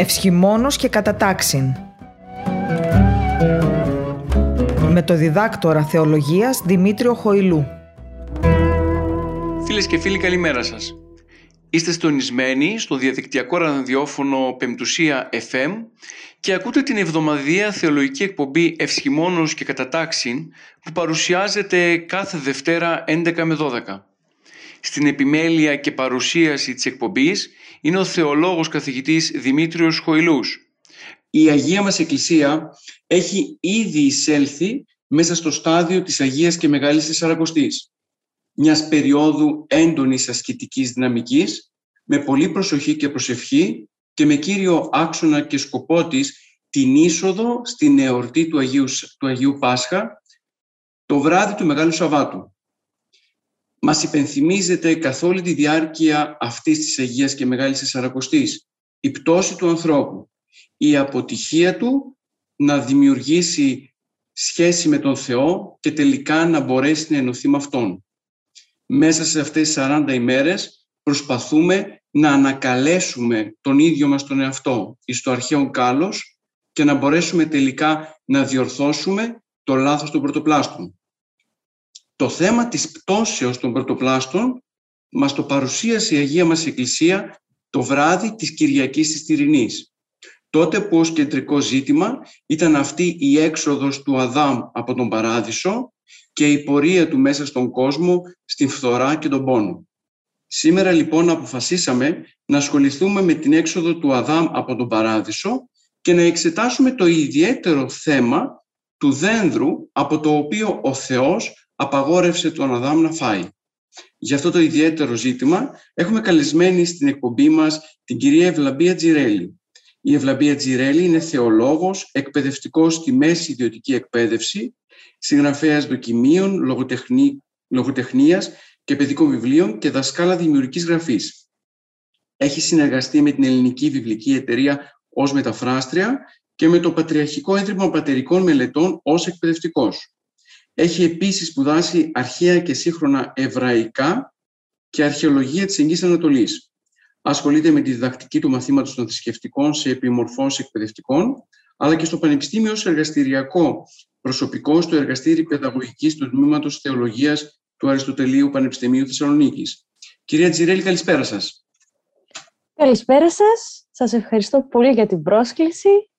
Ευσχημόνος και κατατάξιν. Με το διδάκτορα θεολογίας Δημήτριο Χοηλού. Φίλες και φίλοι καλημέρα σας. Είστε στονισμένοι στο διαδικτυακό ραδιόφωνο Πεμπτουσία FM και ακούτε την εβδομαδία θεολογική εκπομπή Ευσχημόνος και Κατατάξιν που παρουσιάζεται κάθε Δευτέρα 11 με 12. Στην επιμέλεια και παρουσίαση της εκπομπής είναι ο θεολόγος καθηγητής Δημήτριος Χοηλούς. Η Αγία μας Εκκλησία έχει ήδη εισέλθει μέσα στο στάδιο της Αγίας και Μεγάλης Τεσσαρακοστής, μιας περίοδου έντονης ασκητικής δυναμικής, με πολύ προσοχή και προσευχή και με κύριο άξονα και σκοπό της την είσοδο στην εορτή του Αγίου, του Αγίου Πάσχα, το βράδυ του Μεγάλου Σαββάτου μας υπενθυμίζεται καθ' όλη τη διάρκεια αυτής της Αγίας και Μεγάλης Εσαρακοστής η πτώση του ανθρώπου, η αποτυχία του να δημιουργήσει σχέση με τον Θεό και τελικά να μπορέσει να ενωθεί με Αυτόν. Μέσα σε αυτές τις 40 ημέρες προσπαθούμε να ανακαλέσουμε τον ίδιο μας τον εαυτό εις το αρχαίο κάλος και να μπορέσουμε τελικά να διορθώσουμε το λάθος των πρωτοπλάστων. Το θέμα της πτώσεως των πρωτοπλάστων μας το παρουσίασε η Αγία μας Εκκλησία το βράδυ της Κυριακής της Τυρινής. Τότε που ως κεντρικό ζήτημα ήταν αυτή η έξοδος του Αδάμ από τον Παράδεισο και η πορεία του μέσα στον κόσμο, στην φθορά και τον πόνο. Σήμερα λοιπόν αποφασίσαμε να ασχοληθούμε με την έξοδο του Αδάμ από τον Παράδεισο και να εξετάσουμε το ιδιαίτερο θέμα του δένδρου από το οποίο ο Θεός απαγόρευσε τον Αδάμ να φάει. Για αυτό το ιδιαίτερο ζήτημα έχουμε καλεσμένη στην εκπομπή μας την κυρία Ευλαμπία Τζιρέλη. Η Ευλαμπία Τζιρέλη είναι θεολόγος, εκπαιδευτικός στη μέση ιδιωτική εκπαίδευση, συγγραφέας δοκιμίων, λογοτεχνή, λογοτεχνίας και παιδικών βιβλίων και δασκάλα δημιουργικής γραφής. Έχει συνεργαστεί με την Ελληνική Βιβλική Εταιρεία ως μεταφράστρια και με το Πατριαρχικό Ένδρυμα Πατερικών Μελετών ως εκπαιδευτικός. Έχει επίσης σπουδάσει αρχαία και σύγχρονα εβραϊκά και αρχαιολογία της Εγγύης Ανατολής. Ασχολείται με τη διδακτική του μαθήματος των θρησκευτικών σε επιμορφώσεις εκπαιδευτικών, αλλά και στο Πανεπιστήμιο ως εργαστηριακό προσωπικό στο Εργαστήρι Παιδαγωγικής του Τμήματος Θεολογίας του Αριστοτελείου Πανεπιστημίου Θεσσαλονίκης. Κυρία Τζιρέλη, καλησπέρα σας. Καλησπέρα σας. Σας ευχαριστώ πολύ για την πρόσκληση.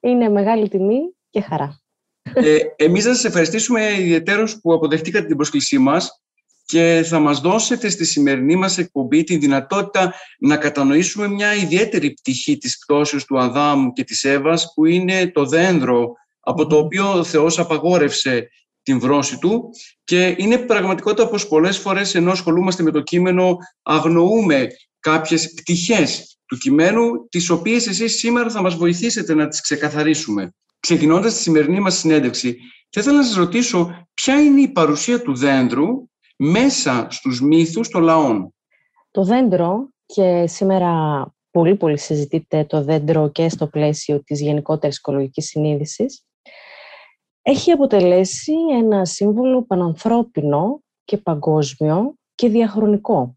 Είναι μεγάλη τιμή και χαρά. Ε, εμείς θα σας ευχαριστήσουμε ιδιαίτερως που αποδεχτήκατε την πρόσκλησή μας και θα μας δώσετε στη σημερινή μας εκπομπή τη δυνατότητα να κατανοήσουμε μια ιδιαίτερη πτυχή της πτώσεως του Αδάμ και της Εύας που είναι το δένδρο από το οποίο ο Θεός απαγόρευσε την βρώση του και είναι πραγματικότητα πως πολλές φορές ενώ ασχολούμαστε με το κείμενο αγνοούμε κάποιες πτυχές του κειμένου τις οποίες εσείς σήμερα θα μας βοηθήσετε να τις ξεκαθαρίσουμε. Ξεκινώντας τη σημερινή μας συνέντευξη, θα ήθελα να σας ρωτήσω ποια είναι η παρουσία του δέντρου μέσα στους μύθους των λαών. Το δέντρο, και σήμερα πολύ πολύ συζητείται το δέντρο και στο πλαίσιο της γενικότερης οικολογικής συνείδησης, έχει αποτελέσει ένα σύμβολο πανανθρώπινο και παγκόσμιο και διαχρονικό.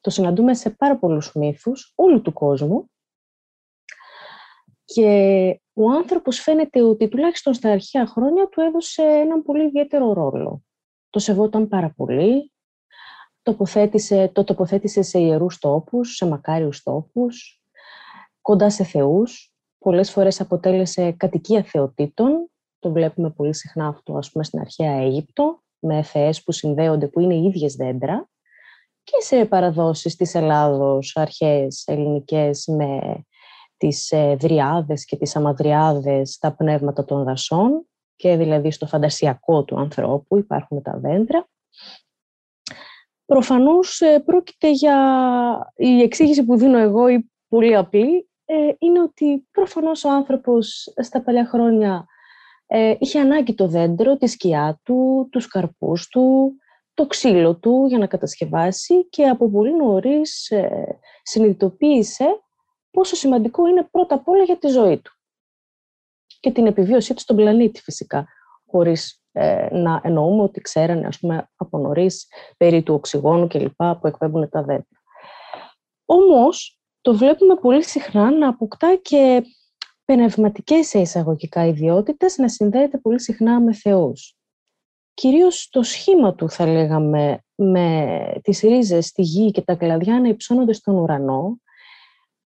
Το συναντούμε σε πάρα πολλούς μύθους όλου του κόσμου και ο άνθρωπος φαίνεται ότι τουλάχιστον στα αρχαία χρόνια του έδωσε έναν πολύ ιδιαίτερο ρόλο. Το σεβόταν πάρα πολύ, τοποθέτησε, το τοποθέτησε σε ιερούς τόπους, σε μακάριους τόπους, κοντά σε θεούς. Πολλές φορές αποτέλεσε κατοικία θεοτήτων, το βλέπουμε πολύ συχνά αυτό ας πούμε στην αρχαία Αίγυπτο, με θεές που συνδέονται, που είναι οι ίδιες δέντρα, και σε παραδόσεις της Ελλάδος, αρχαίες ελληνικές, με τις ε, δριάδες και τις αμαδριάδες, τα πνεύματα των δασών και δηλαδή στο φαντασιακό του ανθρώπου υπάρχουν τα δέντρα. Προφανώς ε, πρόκειται για η εξήγηση που δίνω εγώ η πολύ απλή ε, είναι ότι προφανώς ο άνθρωπος στα παλιά χρόνια είχε ανάγκη το δέντρο, τη σκιά του, τους καρπούς του, το ξύλο του για να κατασκευάσει και από πολύ νωρίς συνειδητοποίησε πόσο σημαντικό είναι πρώτα απ' όλα για τη ζωή του και την επιβίωσή του στον πλανήτη φυσικά, χωρίς ε, να εννοούμε ότι ξέρανε ας πούμε, από νωρίς περί του οξυγόνου κλπ. που εκπέμπουν τα δέντρα. Όμως, το βλέπουμε πολύ συχνά να αποκτά και πνευματικές εισαγωγικά ιδιότητες, να συνδέεται πολύ συχνά με θεούς. Κυρίως το σχήμα του, θα λέγαμε, με τις ρίζες στη γη και τα κλαδιά να υψώνονται στον ουρανό,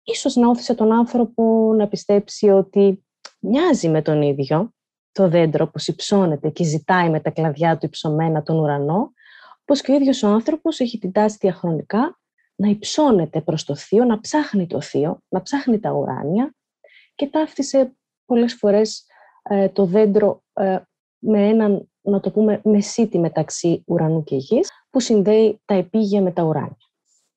ίσως να όθησε τον άνθρωπο να πιστέψει ότι μοιάζει με τον ίδιο το δέντρο που υψώνεται και ζητάει με τα κλαδιά του υψωμένα τον ουρανό, πως και ο ίδιος ο άνθρωπος έχει την τάση διαχρονικά να υψώνεται προς το θείο, να ψάχνει το θείο, να ψάχνει τα ουράνια και ταύτισε πολλές φορές ε, το δέντρο ε, με έναν, να το πούμε, μεσίτη μεταξύ ουρανού και γης, που συνδέει τα επίγεια με τα ουράνια.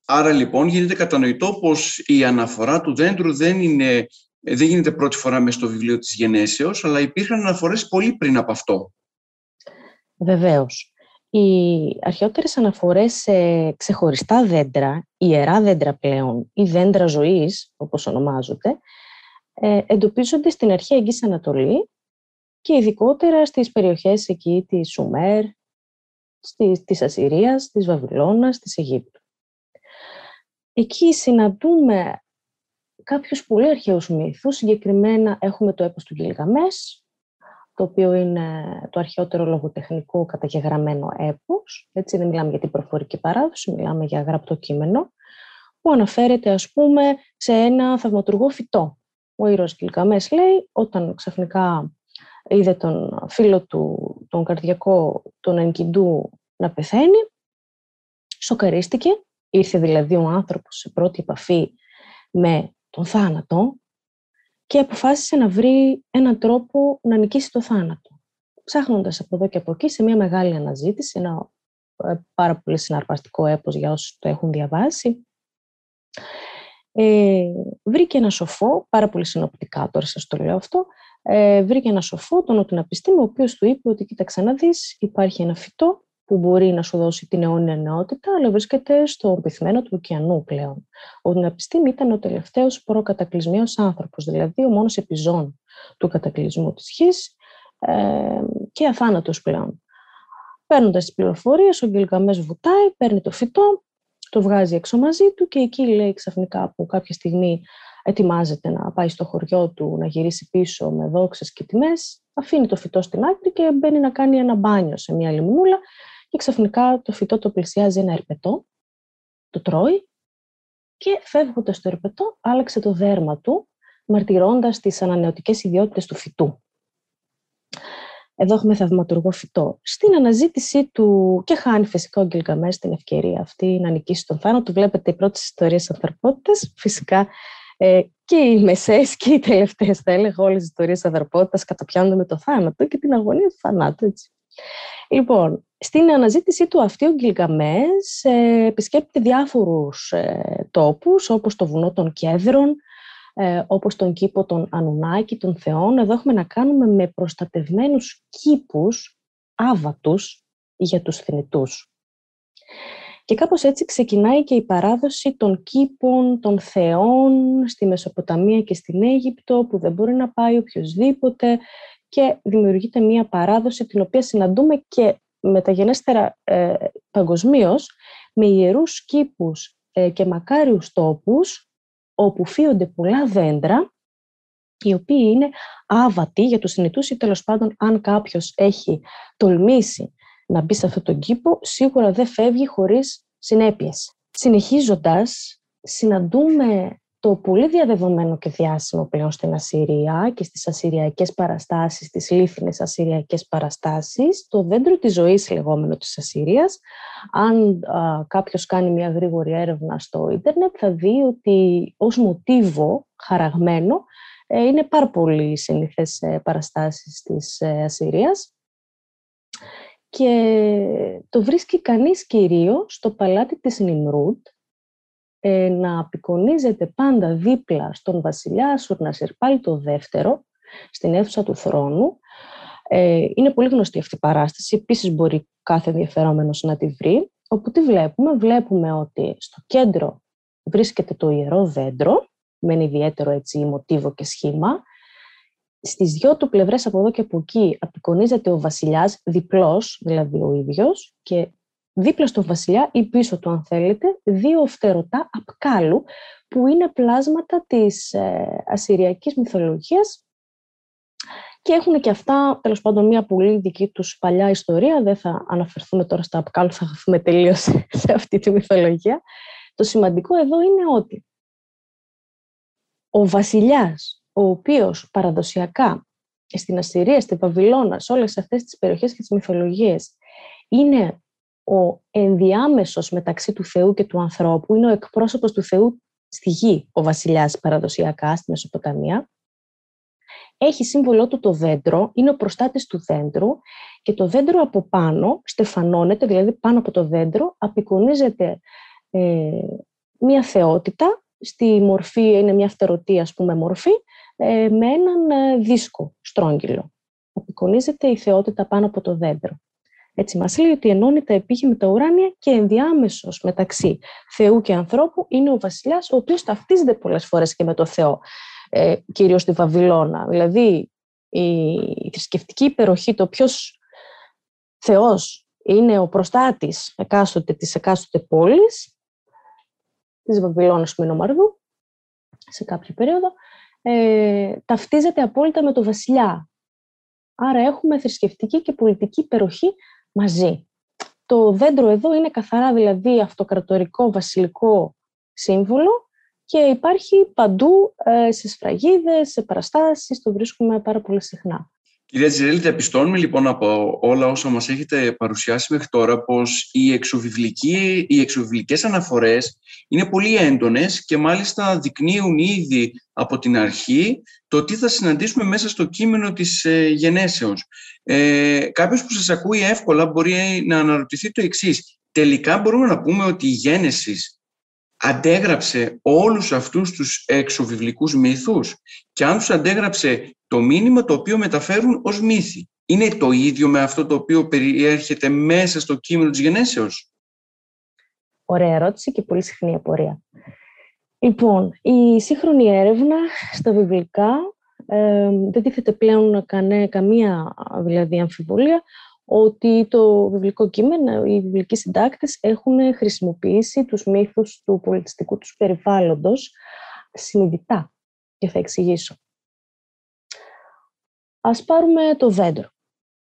Άρα λοιπόν γίνεται κατανοητό πως η αναφορά του δέντρου δεν, είναι, δεν γίνεται πρώτη φορά μες στο βιβλίο της Γενέσεως, αλλά υπήρχαν αναφορές πολύ πριν από αυτό. Βεβαίως. Οι αρχαιότερες αναφορές σε ξεχωριστά δέντρα, ιερά δέντρα πλέον ή δέντρα ζωής, όπως ονομάζονται, ε, εντοπίζονται στην αρχαία Εγγύης Ανατολή και ειδικότερα στις περιοχές εκεί της Σουμέρ, της Ασσυρίας, της Βαβυλώνας, της Αιγύπτου. Εκεί συναντούμε κάποιους πολύ αρχαίους μύθους, συγκεκριμένα έχουμε το έπος του Γιλγαμές, το οποίο είναι το αρχαιότερο λογοτεχνικό καταγεγραμμένο έπος, έτσι δεν μιλάμε για την προφορική παράδοση, μιλάμε για γραπτό κείμενο, που αναφέρεται ας πούμε σε ένα θαυματουργό φυτό. Ο ήρωας Γιλγαμές λέει, όταν ξαφνικά είδε τον φίλο του, τον καρδιακό, τον Ενκιντού να πεθαίνει, σοκαρίστηκε, ήρθε δηλαδή ο άνθρωπος σε πρώτη επαφή με τον θάνατο και αποφάσισε να βρει έναν τρόπο να νικήσει το θάνατο. Ψάχνοντας από εδώ και από εκεί σε μια μεγάλη αναζήτηση, ένα ε, πάρα πολύ συναρπαστικό έπος για όσους το έχουν διαβάσει, ε, βρήκε ένα σοφό, πάρα πολύ συνοπτικά τώρα σας το λέω αυτό, ε, βρήκε ένα σοφό, τον Οτιναπιστήμιο, ο οποίος του είπε ότι κοίταξε να δεις, υπάρχει ένα φυτό που μπορεί να σου δώσει την αιώνια νεότητα, αλλά βρίσκεται στο πυθμένο του ωκεανού πλέον. Ο Ναπιστήμ ήταν ο τελευταίος προκατακλυσμίος άνθρωπος, δηλαδή ο μόνος επιζών του κατακλυσμού της γης ε, και αθάνατος πλέον. Παίρνοντας τις πληροφορίες, ο Γκυλγαμέ βουτάει, παίρνει το φυτό, το βγάζει έξω μαζί του και εκεί λέει ξαφνικά που κάποια στιγμή ετοιμάζεται να πάει στο χωριό του, να γυρίσει πίσω με δόξες και τιμές, αφήνει το φυτό στην άκρη και μπαίνει να κάνει ένα μπάνιο σε μια λιμνούλα και ξαφνικά το φυτό το πλησιάζει ένα ερπετό, το τρώει και φεύγοντας το ερπετό άλλαξε το δέρμα του, μαρτυρώντας τις ανανεωτικές ιδιότητες του φυτού. Εδώ έχουμε θαυματουργό φυτό. Στην αναζήτησή του και χάνει φυσικά ο Γκυλγαμές την ευκαιρία αυτή να νικήσει τον θάνατο. Βλέπετε οι πρώτες ιστορίες ανθρωπότητας. Φυσικά ε, και οι μεσαίες και οι τελευταίες θα έλεγα όλες οι ιστορίες ανθρωπότητας καταπιάνονται με το θάνατο και την αγωνία του θανάτου. Έτσι. Λοιπόν, στην αναζήτησή του αυτή ο Γκυλγαμές ε, επισκέπτεται διάφορους ε, τόπους όπως το βουνό των Κέδρων, ε, όπως τον κήπο των Ανουνάκη, των Θεών. Εδώ έχουμε να κάνουμε με προστατευμένους κήπους άβατους για τους θνητούς. Και κάπως έτσι ξεκινάει και η παράδοση των κήπων, των θεών στη Μεσοποταμία και στην Αίγυπτο που δεν μπορεί να πάει οποιοδήποτε και δημιουργείται μια παράδοση την οποία συναντούμε και μεταγενέστερα ε, παγκοσμίως με ιερούς κήπους ε, και μακάριους τόπους όπου φύονται πολλά δέντρα οι οποίοι είναι άβατοι για τους συνητούς ή τέλος πάντων αν κάποιος έχει τολμήσει να μπει σε αυτόν τον κήπο σίγουρα δεν φεύγει χωρίς συνέπειες. Συνεχίζοντας, συναντούμε το πολύ διαδεδομένο και διάσημο πλέον στην Ασσυρία και στις ασσυριακές παραστάσεις, τις λίθινες ασσυριακές παραστάσεις, το δέντρο της ζωής λεγόμενο της Ασσυρίας. Αν α, κάποιος κάνει μια γρήγορη έρευνα στο ίντερνετ θα δει ότι ως μοτίβο χαραγμένο ε, είναι πάρα πολύ συνήθες ε, παραστάσεις της ε, Ασσυρίας και το βρίσκει κανείς κυρίως στο παλάτι της Νιμρούτ ε, να απεικονίζεται πάντα δίπλα στον βασιλιά Σουρνασιρπάλ το δεύτερο, στην αίθουσα του θρόνου. Ε, είναι πολύ γνωστή αυτή η παράσταση, επίσης μπορεί κάθε ενδιαφερόμενος να τη βρει. Όπου τι βλέπουμε, βλέπουμε ότι στο κέντρο βρίσκεται το ιερό δέντρο, με ένα ιδιαίτερο έτσι μοτίβο και σχήμα. Στις δυο του πλευρές από εδώ και από εκεί απεικονίζεται ο βασιλιάς, διπλός δηλαδή ο ίδιος, και δίπλα στο βασιλιά ή πίσω του αν θέλετε, δύο φτερωτά απκάλου που είναι πλάσματα της ε, ασυριακής μυθολογίας και έχουν και αυτά, τέλος πάντων, μια πολύ δική τους παλιά ιστορία. Δεν θα αναφερθούμε τώρα στα απκάλου, θα χαθούμε τελείως σε αυτή τη μυθολογία. Το σημαντικό εδώ είναι ότι ο βασιλιάς, ο οποίος παραδοσιακά στην Ασσυρία, στη Βαβυλώνα, σε όλες αυτές τις περιοχές και τις μυθολογίες, είναι ο ενδιάμεσος μεταξύ του Θεού και του ανθρώπου, είναι ο εκπρόσωπος του Θεού στη γη, ο βασιλιάς παραδοσιακά στη Μεσοποταμία, έχει σύμβολό του το δέντρο, είναι ο προστάτης του δέντρου και το δέντρο από πάνω στεφανώνεται, δηλαδή πάνω από το δέντρο απεικονίζεται ε, μια θεότητα, στη μορφή, είναι μια φτερωτή ας πούμε μορφή, ε, με έναν ε, δίσκο στρόγγυλο. Απεικονίζεται η θεότητα πάνω από το δέντρο. Έτσι μας λέει ότι ενώνει τα επίγεια με τα ουράνια και ενδιάμεσος μεταξύ Θεού και ανθρώπου είναι ο βασιλιάς, ο οποίος ταυτίζεται πολλές φορές και με το Θεό, ε, κυρίως στη Βαβυλώνα. Δηλαδή η θρησκευτική υπεροχή, το ποιος Θεός είναι ο προστάτης εκάστοτε, της εκάστοτε πόλης, της Βαβυλώνας Μινομαρδού, σε κάποια περίοδο, ε, ταυτίζεται απόλυτα με το βασιλιά. Άρα έχουμε θρησκευτική και πολιτική υπεροχή μαζί. Το δέντρο εδώ είναι καθαρά δηλαδή αυτοκρατορικό βασιλικό σύμβολο και υπάρχει παντού ε, σε σφραγίδες, σε παραστάσεις, το βρίσκουμε πάρα πολύ συχνά. Κυρία Τζιρέλη, διαπιστώνουμε λοιπόν από όλα όσα μας έχετε παρουσιάσει μέχρι τώρα πως οι, οι εξωβιβλικές αναφορές είναι πολύ έντονες και μάλιστα δεικνύουν ήδη από την αρχή το τι θα συναντήσουμε μέσα στο κείμενο της ε, γενέσεως. Ε, κάποιος που σας ακούει εύκολα μπορεί να αναρωτηθεί το εξής. Τελικά μπορούμε να πούμε ότι η γένεσης αντέγραψε όλους αυτούς τους εξωβιβλικούς μύθους και αν τους αντέγραψε το μήνυμα το οποίο μεταφέρουν ως μύθι. Είναι το ίδιο με αυτό το οποίο περιέρχεται μέσα στο κείμενο της γενέσεως. Ωραία ερώτηση και πολύ συχνή απορία. Λοιπόν, η σύγχρονη έρευνα στα βιβλικά ε, δεν τίθεται πλέον κανέ, καμία δηλαδή αμφιβολία ότι το βιβλικό κείμενο, οι βιβλικοί συντάκτες έχουν χρησιμοποιήσει τους μύθους του πολιτιστικού τους περιβάλλοντος συνειδητά. Και θα εξηγήσω. Ας πάρουμε το δέντρο.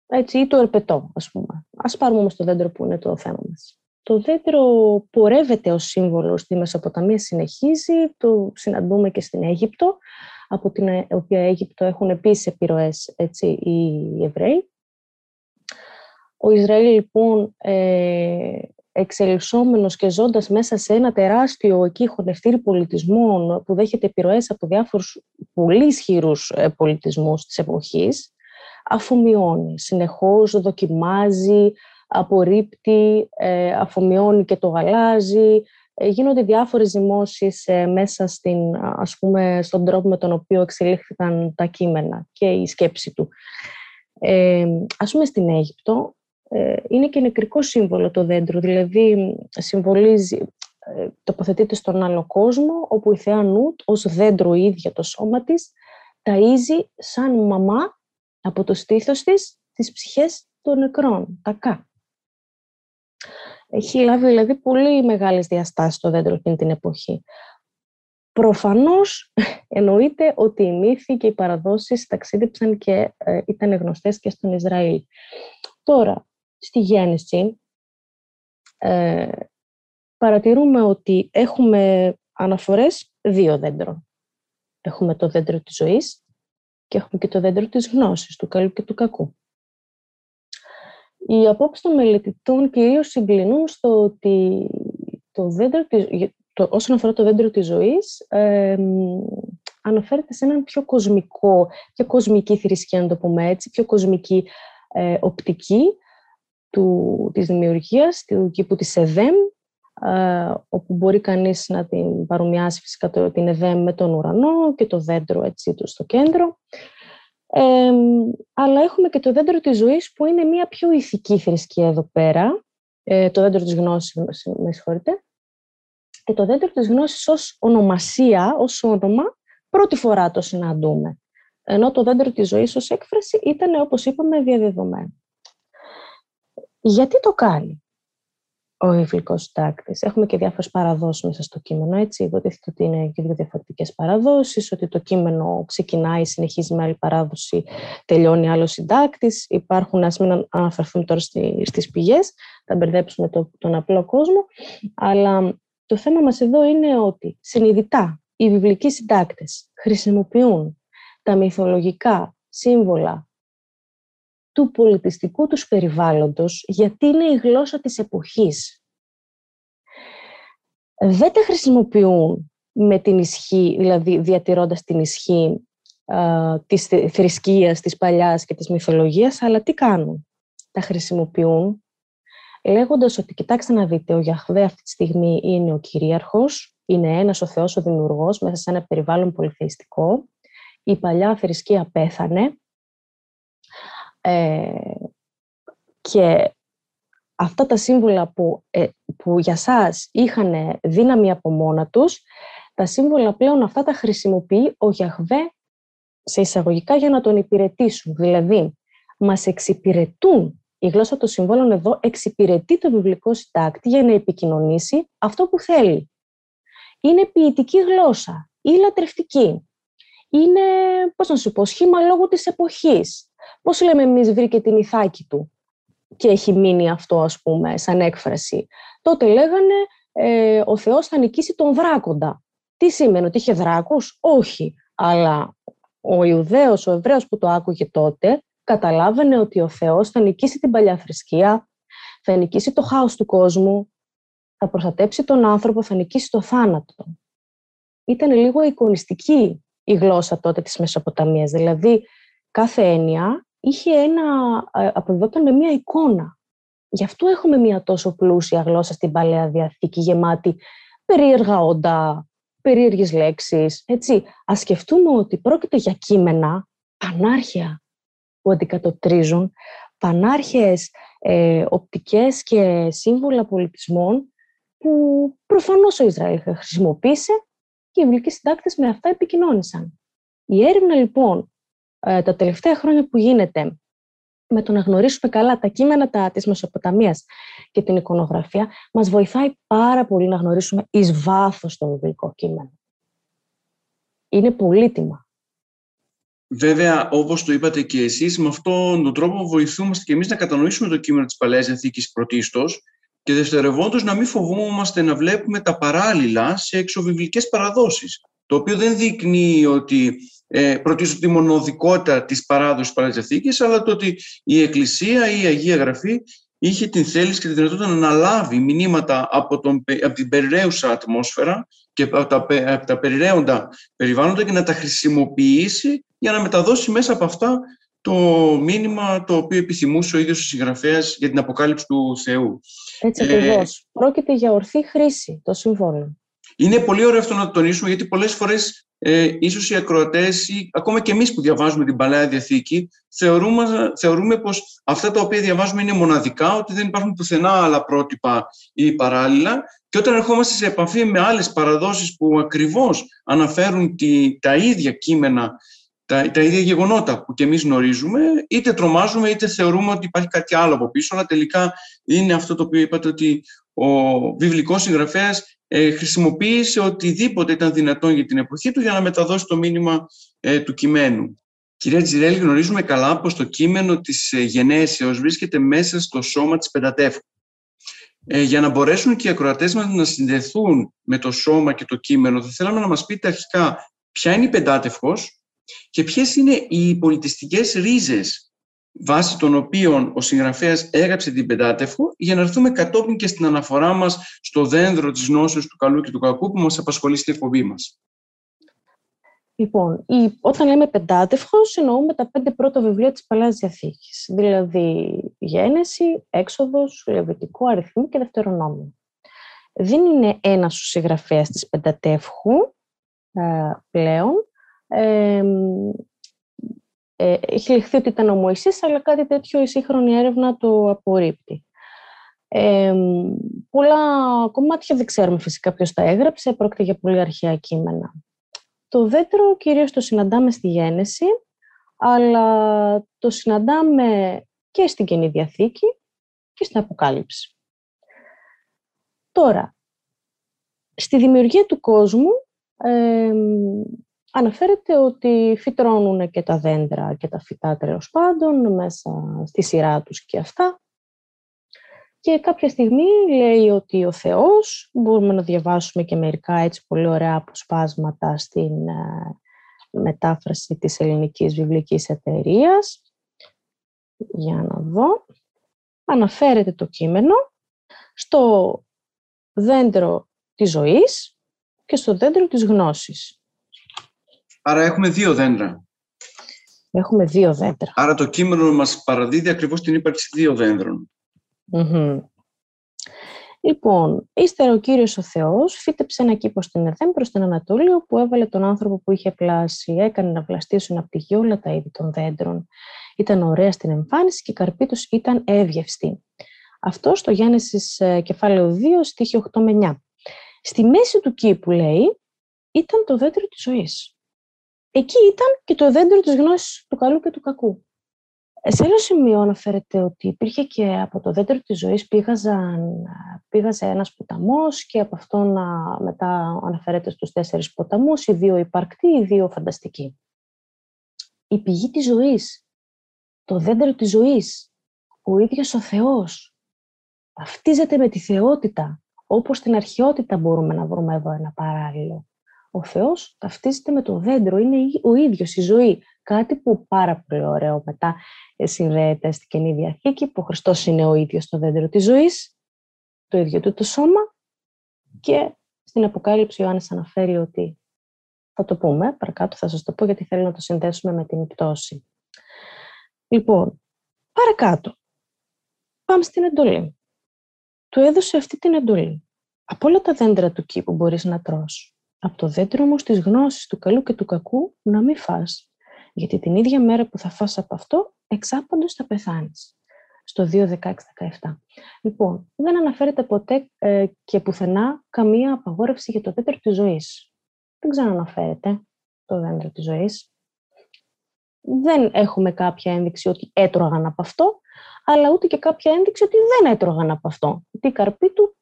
Έτσι, ή το ερπετό, ας πούμε. Ας πάρουμε όμως το δέντρο που είναι το θέμα μας. Το δέντρο πορεύεται ως σύμβολο στη Μεσοποταμία, συνεχίζει, το συναντούμε και στην Αίγυπτο, από την οποία Αίγυπτο έχουν επίσης επιρροές έτσι, οι Εβραίοι. Ο Ισραήλ λοιπόν ε, εξελισσόμενος και ζώντας μέσα σε ένα τεράστιο εκεί χωνευτήρι πολιτισμών που δέχεται επιρροές από διάφορους πολύ ισχυρούς ε, πολιτισμούς της εποχής, αφομοιώνει, συνεχώς δοκιμάζει, απορρίπτει, ε, αφομοιώνει και το γαλάζι, ε, γίνονται διάφορες δημόσεις μέσα στην, ας πούμε, στον τρόπο με τον οποίο εξελίχθηκαν τα κείμενα και η σκέψη του. Ε, ας πούμε στην Αίγυπτο ε, είναι και νεκρικό σύμβολο το δέντρο, δηλαδή συμβολίζει, ε, τοποθετείται στον άλλο κόσμο, όπου η θεά Νουτ ως δέντρο ίδια το σώμα της, ταΐζει σαν μαμά από το στήθος της τις ψυχές των νεκρών, τα κα. Έχει λάβει δηλαδή πολύ μεγάλες διαστάσεις το δέντρο εκείνη την εποχή. Προφανώς εννοείται ότι οι μύθοι και οι παραδόσεις ταξίδεψαν και ε, ήταν γνωστές και στον Ισραήλ. Τώρα, στη γέννηση ε, παρατηρούμε ότι έχουμε αναφορές δύο δέντρων. Έχουμε το δέντρο της ζωής και έχουμε και το δέντρο της γνώσης, του καλού και του κακού. Οι απόψεις των μελετητών κυρίως συγκλινούν στο ότι το δέντρο της, το, όσον αφορά το δέντρο της ζωής, ε, αναφέρεται σε έναν πιο κοσμικό, πιο κοσμική θρησκεία, να το πούμε έτσι, πιο κοσμική ε, οπτική, του, της δημιουργίας, του κήπου της ΕΔΕΜ, όπου μπορεί κανείς να την παρομοιάσει φυσικά την ΕΔΕΜ με τον ουρανό και το δέντρο έτσι του στο κέντρο. Ε, αλλά έχουμε και το δέντρο της ζωής που είναι μια πιο ηθική θρησκεία εδώ πέρα, ε, το δέντρο της γνώσης, με συγχωρείτε, και το δέντρο της γνώσης ως ονομασία, ως όνομα, πρώτη φορά το συναντούμε. Ενώ το δέντρο της ζωής ως έκφραση ήταν, όπως είπαμε, διαδεδομένο. Γιατί το κάνει ο βιβλικός συντάκτης. Έχουμε και διάφορες παραδόσεις μέσα στο κείμενο, έτσι. Υποτίθεται ότι είναι και δύο διαφορετικές παραδόσεις, ότι το κείμενο ξεκινάει, συνεχίζει με άλλη παράδοση, τελειώνει άλλο συντάκτης. Υπάρχουν, ας μην αναφερθούμε τώρα στις πηγές, θα μπερδέψουμε το, τον απλό κόσμο, αλλά το θέμα μας εδώ είναι ότι συνειδητά οι βιβλικοί συντάκτες χρησιμοποιούν τα μυθολογικά σύμβολα του πολιτιστικού τους περιβάλλοντος, γιατί είναι η γλώσσα της εποχής. Δεν τα χρησιμοποιούν με την ισχύ, δηλαδή διατηρώντας την ισχύ α, της θρησκείας, της παλιάς και της μυθολογίας, αλλά τι κάνουν; Τα χρησιμοποιούν λέγοντας ότι κοιτάξτε να δείτε, ο Γιαχβέ αυτή τη στιγμή είναι ο κυρίαρχος, είναι ένας ο Θεός ο δημιουργός μέσα σε ένα περιβάλλον πολυθεϊστικό, η παλιά θρησκεία πέθανε, ε, και αυτά τα σύμβολα που, ε, που για σας είχαν δύναμη από μόνα τους, τα σύμβολα πλέον αυτά τα χρησιμοποιεί ο Γιαχβέ σε εισαγωγικά για να τον υπηρετήσουν. Δηλαδή, μας εξυπηρετούν, η γλώσσα των συμβόλων εδώ εξυπηρετεί το βιβλικό συντάκτη για να επικοινωνήσει αυτό που θέλει. Είναι ποιητική γλώσσα ή λατρευτική. Είναι, πώς να σου πω, σχήμα λόγω της εποχής. Πώς λέμε εμείς βρήκε την ηθάκη του και έχει μείνει αυτό ας πούμε σαν έκφραση; Τότε λέγανε ε, ο Θεός θα νικήσει τον δράκοντα. Τι σήμαινε, ότι είχε δράκους; Όχι. Αλλά ο Ιουδαίος, ο Εβραίος που το άκουγε τότε, καταλάβαινε ότι ο Θεός θα νικήσει την παλιά θρησκεία, θα νικήσει το χάος του κόσμου, θα προστατέψει τον άνθρωπο, θα νικήσει το θάνατο. Ήταν λίγο εικονιστική η γλώσσα τότε της Μεσοποταμίας. Δηλαδή, κάθε έννοια είχε ένα, ε, αποδόταν με μία εικόνα. Γι' αυτό έχουμε μία τόσο πλούσια γλώσσα στην Παλαιά Διαθήκη, γεμάτη περίεργα όντα, περίεργες λέξεις, έτσι. Ας σκεφτούμε ότι πρόκειται για κείμενα πανάρχια που αντικατοπτρίζουν, πανάρχες ε, οπτικές και σύμβολα πολιτισμών που προφανώς ο Ισραήλ χρησιμοποίησε και οι βιβλικοί συντάκτες με αυτά επικοινώνησαν. Η έρευνα λοιπόν ε, τα τελευταία χρόνια που γίνεται με το να γνωρίσουμε καλά τα κείμενα τα, της Μεσοποταμίας και την εικονογραφία, μας βοηθάει πάρα πολύ να γνωρίσουμε εις βάθος το βιβλικό κείμενο. Είναι πολύτιμα. Βέβαια, όπως το είπατε και εσείς, με αυτόν τον τρόπο βοηθούμαστε και εμείς να κατανοήσουμε το κείμενο της Παλαιάς Διαθήκης πρωτίστως και δευτερευόντως να μην φοβόμαστε να βλέπουμε τα παράλληλα σε εξωβιβλικές παραδόσεις, το οποίο δεν δείχνει ότι ε, πρωτίστως τη μονοδικότητα της παράδοσης Παλαιάς αλλά το ότι η Εκκλησία ή η Αγία Γραφή είχε την θέληση και τη δυνατότητα να αναλάβει μηνύματα από, τον, από την περιραίουσα ατμόσφαιρα και από τα, από τα περιραίοντα περιβάλλοντα και να τα χρησιμοποιήσει για να μεταδώσει μέσα από αυτά το μήνυμα το οποίο επιθυμούσε ο ίδιος ο συγγραφέας για την αποκάλυψη του Θεού. Έτσι ακριβώς. Πρόκειται για ορθή χρήση το συμβόλων. Είναι πολύ ωραίο αυτό να το τονίσουμε, γιατί πολλές φορές ε, ίσως οι ακροατές ή ακόμα και εμείς που διαβάζουμε την Παλαιά Διαθήκη θεωρούμε, θεωρούμε πως αυτά τα οποία διαβάζουμε είναι μοναδικά, ότι δεν υπάρχουν πουθενά άλλα πρότυπα ή παράλληλα. Και όταν ερχόμαστε σε επαφή με άλλες παραδόσεις που ακριβώς αναφέρουν τη, τα ίδια κείμενα τα, τα ίδια γεγονότα που και εμείς γνωρίζουμε, είτε τρομάζουμε είτε θεωρούμε ότι υπάρχει κάτι άλλο από πίσω, αλλά τελικά είναι αυτό το οποίο είπατε ότι ο βιβλικός συγγραφέας ε, χρησιμοποίησε οτιδήποτε ήταν δυνατόν για την εποχή του για να μεταδώσει το μήνυμα ε, του κειμένου. Κυρία Τζιρέλη, γνωρίζουμε καλά πως το κείμενο της ε, γενέσεως βρίσκεται μέσα στο σώμα της Πεντατεύχου. Ε, για να μπορέσουν και οι ακροατές μας να συνδεθούν με το σώμα και το κείμενο, θα θέλαμε να μας πείτε αρχικά ποια είναι η Πεντάτευχος και ποιες είναι οι πολιτιστικές ρίζες βάσει των οποίων ο συγγραφέας έγραψε την Πεντάτευχο για να έρθουμε κατόπιν και στην αναφορά μας στο δένδρο της γνώσεως του καλού και του κακού που μας απασχολεί στην εκπομπή μας. Λοιπόν, η, όταν λέμε πεντάτευχος εννοούμε τα πέντε πρώτα βιβλία της Παλαιάς Διαθήκης, δηλαδή Γένεση, Έξοδος, Λεβιτικό, Αριθμό και Δευτερονόμιο. Δεν είναι ένας ο συγγραφέας της πεντατεύχου ε, πλέον, ε, ε, έχει λεχθεί ότι ήταν ο Μωυσής, αλλά κάτι τέτοιο η σύγχρονη έρευνα το απορρίπτει. Ε, πολλά κομμάτια δεν ξέρουμε φυσικά ποιος τα έγραψε, πρόκειται για πολύ αρχαία κείμενα. Το δέντρο κυρίως το συναντάμε στη Γένεση, αλλά το συναντάμε και στην Καινή Διαθήκη και στην Αποκάλυψη. Τώρα, στη δημιουργία του κόσμου ε, αναφέρεται ότι φυτρώνουν και τα δέντρα και τα φυτά τέλος πάντων μέσα στη σειρά τους και αυτά. Και κάποια στιγμή λέει ότι ο Θεός, μπορούμε να διαβάσουμε και μερικά έτσι πολύ ωραία αποσπάσματα στην ε, μετάφραση της ελληνικής βιβλικής εταιρείας. Για να δω. Αναφέρεται το κείμενο στο δέντρο της ζωής και στο δέντρο της γνώσης. Άρα έχουμε δύο δέντρα. Έχουμε δύο δέντρα. Άρα το κείμενο μας παραδίδει ακριβώς την ύπαρξη δύο δέντρων. Λοιπόν, ύστερα ο Κύριος ο Θεός φύτεψε ένα κήπο στην Εδέμ προς την Ανατολή, όπου έβαλε τον άνθρωπο που είχε πλάσει, έκανε να βλαστήσουν από τη γη όλα τα είδη των δέντρων. Ήταν ωραία στην εμφάνιση και η καρπή τους ήταν εύγευστη. Αυτό στο Γέννησης ε, κεφάλαιο 2, στίχη 8 με 9. Στη μέση του κήπου, λέει, ήταν το δέντρο της ζωής. Εκεί ήταν και το δέντρο της γνώσης του καλού και του κακού. Σε άλλο σημείο αναφέρεται ότι υπήρχε και από το δέντρο της ζωής πήγαζαν, πήγαζε ένας ποταμός και από αυτό μετά αναφέρεται στους τέσσερις ποταμούς, οι δύο υπαρκτοί, οι δύο φανταστικοί. Η πηγή της ζωής, το δέντρο της ζωής, ο ίδιος ο Θεός, ταυτίζεται με τη θεότητα, όπως στην αρχαιότητα μπορούμε να βρούμε εδώ ένα παράλληλο. Ο Θεός ταυτίζεται με το δέντρο, είναι ο ίδιος η ζωή. Κάτι που πάρα πολύ ωραίο μετά συνδέεται στην Καινή Διαθήκη, που ο Χριστός είναι ο ίδιος το δέντρο της ζωής, το ίδιο του το σώμα και στην Αποκάλυψη ο Ιωάννης αναφέρει ότι θα το πούμε, παρακάτω θα σας το πω γιατί θέλω να το συνδέσουμε με την πτώση. Λοιπόν, παρακάτω, πάμε στην εντολή. Του έδωσε αυτή την εντολή. Από όλα τα δέντρα του κήπου μπορείς να τρως. Από το δέντρο όμως της γνώσης του καλού και του κακού να μην φας. Γιατί την ίδια μέρα που θα φας από αυτό, εξάπαντος θα πεθάνεις. Στο 2.16.17. Λοιπόν, δεν αναφέρεται ποτέ ε, και πουθενά καμία απαγόρευση για το δέντρο της ζωής. Δεν ξαναναφέρεται το δέντρο της ζωής. Δεν έχουμε κάποια ένδειξη ότι έτρωγαν από αυτό, αλλά ούτε και κάποια ένδειξη ότι δεν έτρωγαν από αυτό. Τι καρπή του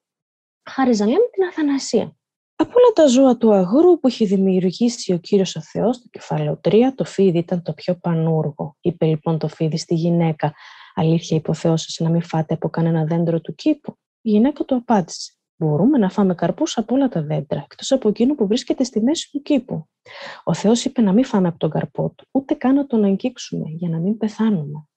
χάριζαν, λέμε, την αθανασία. Από όλα τα ζώα του αγρού που έχει δημιουργήσει ο Κύριος ο Θεός, το κεφάλαιο 3, το φίδι ήταν το πιο πανούργο. Είπε λοιπόν το φίδι στη γυναίκα, αλήθεια υποθεώσασε να μην φάτε από κανένα δέντρο του κήπου. Η γυναίκα του απάντησε, μπορούμε να φάμε καρπούς από όλα τα δέντρα, εκτός από εκείνο που βρίσκεται στη μέση του κήπου. Ο Θεός είπε να μην φάμε από τον καρπό του, ούτε καν να τον αγγίξουμε, για να μην πεθάνουμε.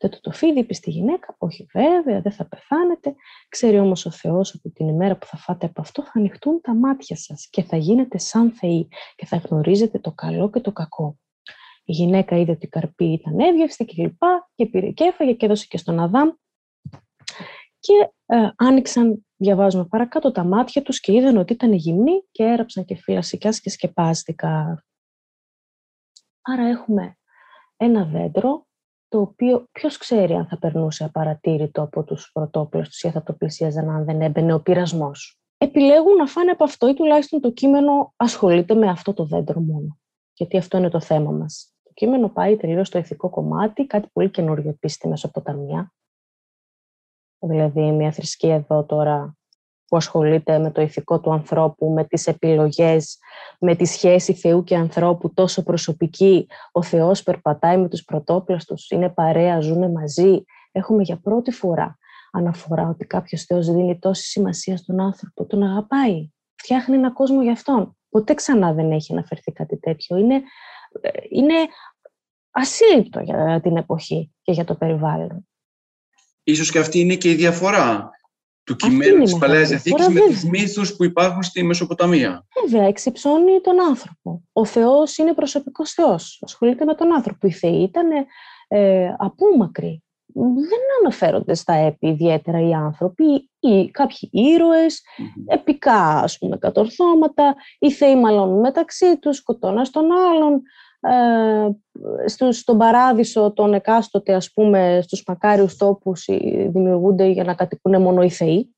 Τότε το φίδι είπε στη γυναίκα, όχι βέβαια, δεν θα πεθάνετε. Ξέρει όμως ο Θεός ότι την ημέρα που θα φάτε από αυτό θα ανοιχτούν τα μάτια σας και θα γίνετε σαν θεοί και θα γνωρίζετε το καλό και το κακό. Η γυναίκα είδε ότι η καρπή ήταν εύγευστη και λοιπά και πήρε και έφαγε και έδωσε και στον Αδάμ και ε, άνοιξαν, διαβάζουμε παρακάτω, τα μάτια τους και είδαν ότι ήταν γυμνοί και έραψαν και φυλασσικιάς και σκεπάστηκα. Άρα έχουμε ένα δέντρο το οποίο ποιος ξέρει αν θα περνούσε απαρατήρητο από τους πρωτόπλαστους ή θα το πλησίαζαν αν δεν έμπαινε ο πειρασμός. Επιλέγουν να φάνε από αυτό ή τουλάχιστον το κείμενο ασχολείται με αυτό το δέντρο μόνο. Γιατί αυτό είναι το θέμα μας. Το κείμενο πάει τελείως στο ηθικό κομμάτι, κάτι πολύ καινούριο επίσης στη Μεσοποταμία. Δηλαδή μια θρησκεία εδώ τώρα που ασχολείται με το ηθικό του ανθρώπου, με τις επιλογές, με τη σχέση Θεού και ανθρώπου τόσο προσωπική. Ο Θεός περπατάει με τους πρωτόπλαστους, είναι παρέα, ζουν μαζί. Έχουμε για πρώτη φορά αναφορά ότι κάποιος Θεός δίνει τόση σημασία στον άνθρωπο, τον αγαπάει, φτιάχνει ένα κόσμο για αυτόν. Ποτέ ξανά δεν έχει αναφερθεί κάτι τέτοιο. Είναι, είναι ασύλληπτο για την εποχή και για το περιβάλλον. Ίσως και αυτή είναι και η διαφορά του κειμένου της Παλαιάς Διαθήκης με τους μύθους που υπάρχουν στη Μεσοποταμία. Βέβαια, εξυψώνει τον άνθρωπο. Ο Θεός είναι προσωπικός Θεός. Ασχολείται με τον άνθρωπο. Οι Θεοί ήταν ε, απόμακροι. Δεν αναφέρονται στα έπι ιδιαίτερα οι άνθρωποι ή κάποιοι ήρωες, επικά ας πούμε κατορθώματα, οι Θεοί μάλλον μεταξύ τους, σκοτώνας τον άλλον, ε, στον παράδεισο τον εκάστοτε ας πούμε στους μακάριους τόπους δημιουργούνται για να κατοικούν μόνο οι θεοί.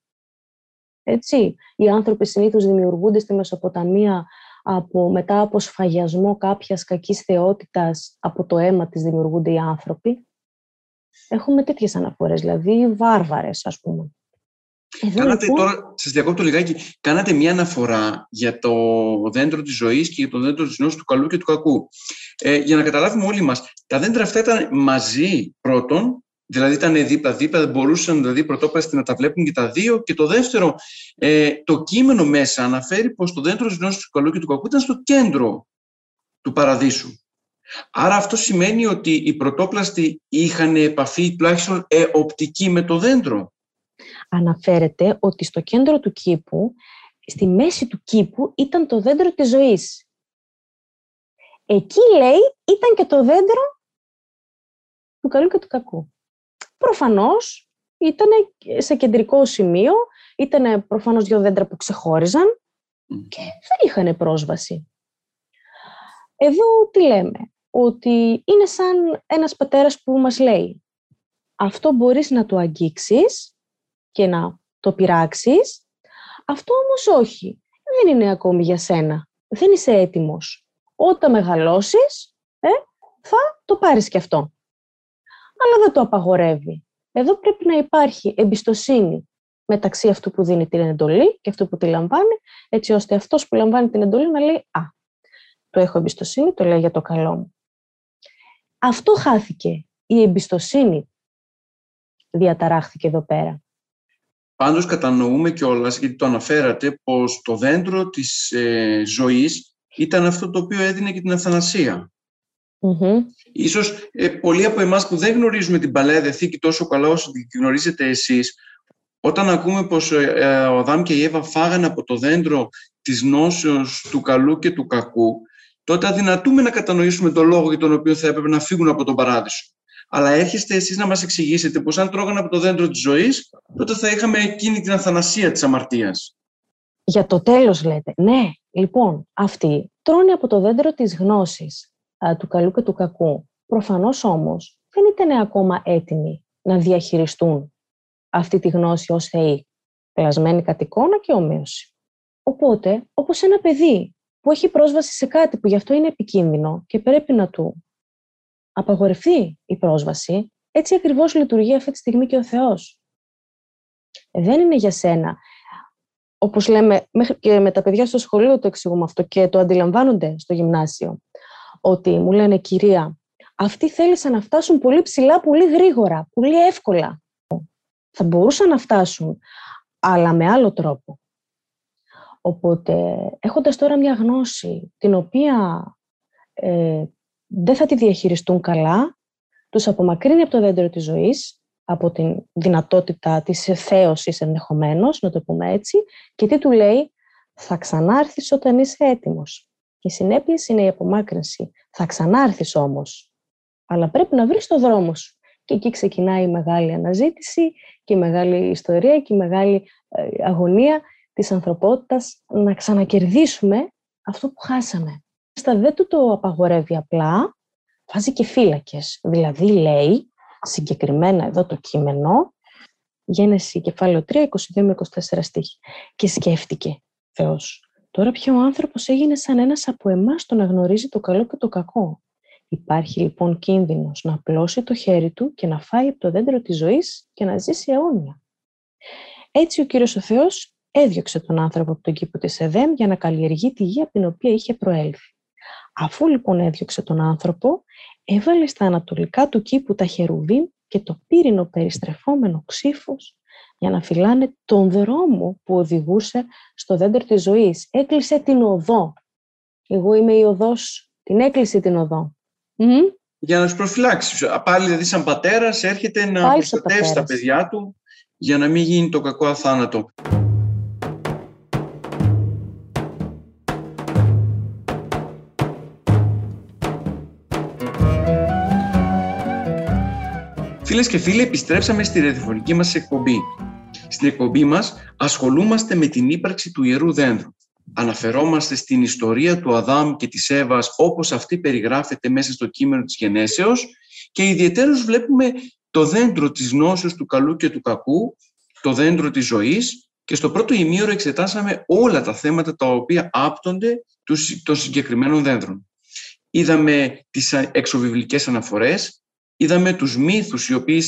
Έτσι. Οι άνθρωποι συνήθως δημιουργούνται στη Μεσοποταμία από, μετά από σφαγιασμό κάποιας κακής θεότητας από το αίμα της δημιουργούνται οι άνθρωποι. Έχουμε τέτοιες αναφορές, δηλαδή βάρβαρες ας πούμε. Εδώ κάνατε λοιπόν... τώρα, σας διακόπτω λιγάκι, κάνατε μια αναφορά για το δέντρο της ζωής και για το δέντρο της νόσης του καλού και του κακού. Ε, για να καταλάβουμε όλοι μας, τα δέντρα αυτά ήταν μαζί πρώτον, δηλαδή ήταν δίπλα-δίπλα, δεν μπορούσαν δηλαδή πρωτόπραστα να τα βλέπουν και τα δύο. Και το δεύτερο, ε, το κείμενο μέσα αναφέρει πως το δέντρο της νόσης του καλού και του κακού ήταν στο κέντρο του παραδείσου. Άρα αυτό σημαίνει ότι οι πρωτόπλαστοι είχαν επαφή τουλάχιστον ε, οπτική με το δέντρο αναφέρεται ότι στο κέντρο του κήπου, στη μέση του κήπου, ήταν το δέντρο της ζωής. Εκεί, λέει, ήταν και το δέντρο του καλού και του κακού. Προφανώς, ήταν σε κεντρικό σημείο, ήταν προφανώς δύο δέντρα που ξεχώριζαν και δεν είχαν πρόσβαση. Εδώ τι λέμε, ότι είναι σαν ένας πατέρας που μας λέει αυτό μπορείς να το αγγίξεις και να το πειράξεις. Αυτό όμως όχι. Δεν είναι ακόμη για σένα. Δεν είσαι έτοιμος. Όταν μεγαλώσεις, ε, θα το πάρεις και αυτό. Αλλά δεν το απαγορεύει. Εδώ πρέπει να υπάρχει εμπιστοσύνη μεταξύ αυτού που δίνει την εντολή και αυτού που τη λαμβάνει, έτσι ώστε αυτός που λαμβάνει την εντολή να λέει «Α, το έχω εμπιστοσύνη, το λέει για το καλό μου». Αυτό χάθηκε. Η εμπιστοσύνη διαταράχθηκε εδώ πέρα. Πάντως κατανοούμε κιόλας, γιατί το αναφέρατε, πως το δέντρο της ε, ζωής ήταν αυτό το οποίο έδινε και την αυθανασία. Ίσως ε, πολλοί από εμάς που δεν γνωρίζουμε την Παλαιά Διαθήκη τόσο καλά όσο τη γνωρίζετε εσείς, όταν ακούμε πως ε, ε, ο Αδάμ και η Εύα φάγανε από το δέντρο της νόσεως του καλού και του κακού, τότε αδυνατούμε να κατανοήσουμε τον λόγο για τον οποίο θα έπρεπε να φύγουν από τον παράδεισο αλλά έρχεστε εσείς να μας εξηγήσετε πως αν τρώγανε από το δέντρο της ζωής, τότε θα είχαμε εκείνη την αθανασία της αμαρτίας. Για το τέλος λέτε. Ναι, λοιπόν, αυτοί τρώνε από το δέντρο της γνώσης του καλού και του κακού. Προφανώς όμως δεν ήταν ακόμα έτοιμοι να διαχειριστούν αυτή τη γνώση ως θεοί, πλασμένη κατ' εικόνα και ομοίωση. Οπότε, όπως ένα παιδί που έχει πρόσβαση σε κάτι που γι' αυτό είναι επικίνδυνο και πρέπει να του απαγορευτεί η πρόσβαση, έτσι ακριβώς λειτουργεί αυτή τη στιγμή και ο Θεός. Δεν είναι για σένα. Όπως λέμε, μέχρι και με τα παιδιά στο σχολείο το εξηγούμε αυτό και το αντιλαμβάνονται στο γυμνάσιο, ότι μου λένε «Κυρία, αυτοί θέλησαν να φτάσουν πολύ ψηλά, πολύ γρήγορα, πολύ εύκολα». Θα μπορούσαν να φτάσουν, αλλά με άλλο τρόπο. Οπότε, έχοντας τώρα μια γνώση την οποία ε, δεν θα τη διαχειριστούν καλά, τους απομακρύνει από το δέντρο της ζωής, από την δυνατότητα της θέωσης ενδεχομένως, να το πούμε έτσι, και τι του λέει, θα ξανάρθεις όταν είσαι έτοιμος. Η συνέπεια είναι η απομάκρυνση. Θα ξανάρθεις όμως, αλλά πρέπει να βρεις το δρόμο σου. Και εκεί ξεκινάει η μεγάλη αναζήτηση και η μεγάλη ιστορία και η μεγάλη ε, αγωνία της ανθρωπότητας να ξανακερδίσουμε αυτό που χάσαμε στα δεν του το απαγορεύει απλά, βάζει και φύλακες. Δηλαδή λέει, συγκεκριμένα εδώ το κείμενο, Γένεση κεφάλαιο 3, 22 με 24 στίχη. Και σκέφτηκε, Θεός, τώρα πια ο άνθρωπος έγινε σαν ένας από εμάς το να γνωρίζει το καλό και το κακό. Υπάρχει λοιπόν κίνδυνος να απλώσει το χέρι του και να φάει από το δέντρο της ζωής και να ζήσει αιώνια. Έτσι ο Κύριος ο Θεός έδιωξε τον άνθρωπο από τον κήπο της Εδέμ για να καλλιεργεί τη γη από την οποία είχε προέλθει. Αφού λοιπόν έδιωξε τον άνθρωπο, έβαλε στα ανατολικά του κήπου τα χερουβίμ και το πύρινο περιστρεφόμενο ξύφος για να φυλάνε τον δρόμο που οδηγούσε στο δέντρο της ζωής. Έκλεισε την οδό. Εγώ είμαι η οδός, την έκλεισε την οδό. Για να τους προφυλάξεις. Πάλι δηλαδή σαν πατέρας έρχεται να Πάλι προστατεύσει τα παιδιά του για να μην γίνει το κακό αθάνατο. Φίλες και φίλοι, επιστρέψαμε στη ραδιοφωνική μας εκπομπή. Στην εκπομπή μας ασχολούμαστε με την ύπαρξη του Ιερού Δένδρου. Αναφερόμαστε στην ιστορία του Αδάμ και της Εύας όπως αυτή περιγράφεται μέσα στο κείμενο της γενέσεως και ιδιαίτερως βλέπουμε το δέντρο της γνώσεως του καλού και του κακού, το δέντρο της ζωής και στο πρώτο ημίωρο εξετάσαμε όλα τα θέματα τα οποία άπτονται των συγκεκριμένων δέντρων. Είδαμε τις εξωβιβλικές αναφορές, είδαμε τους μύθους οι οποίοι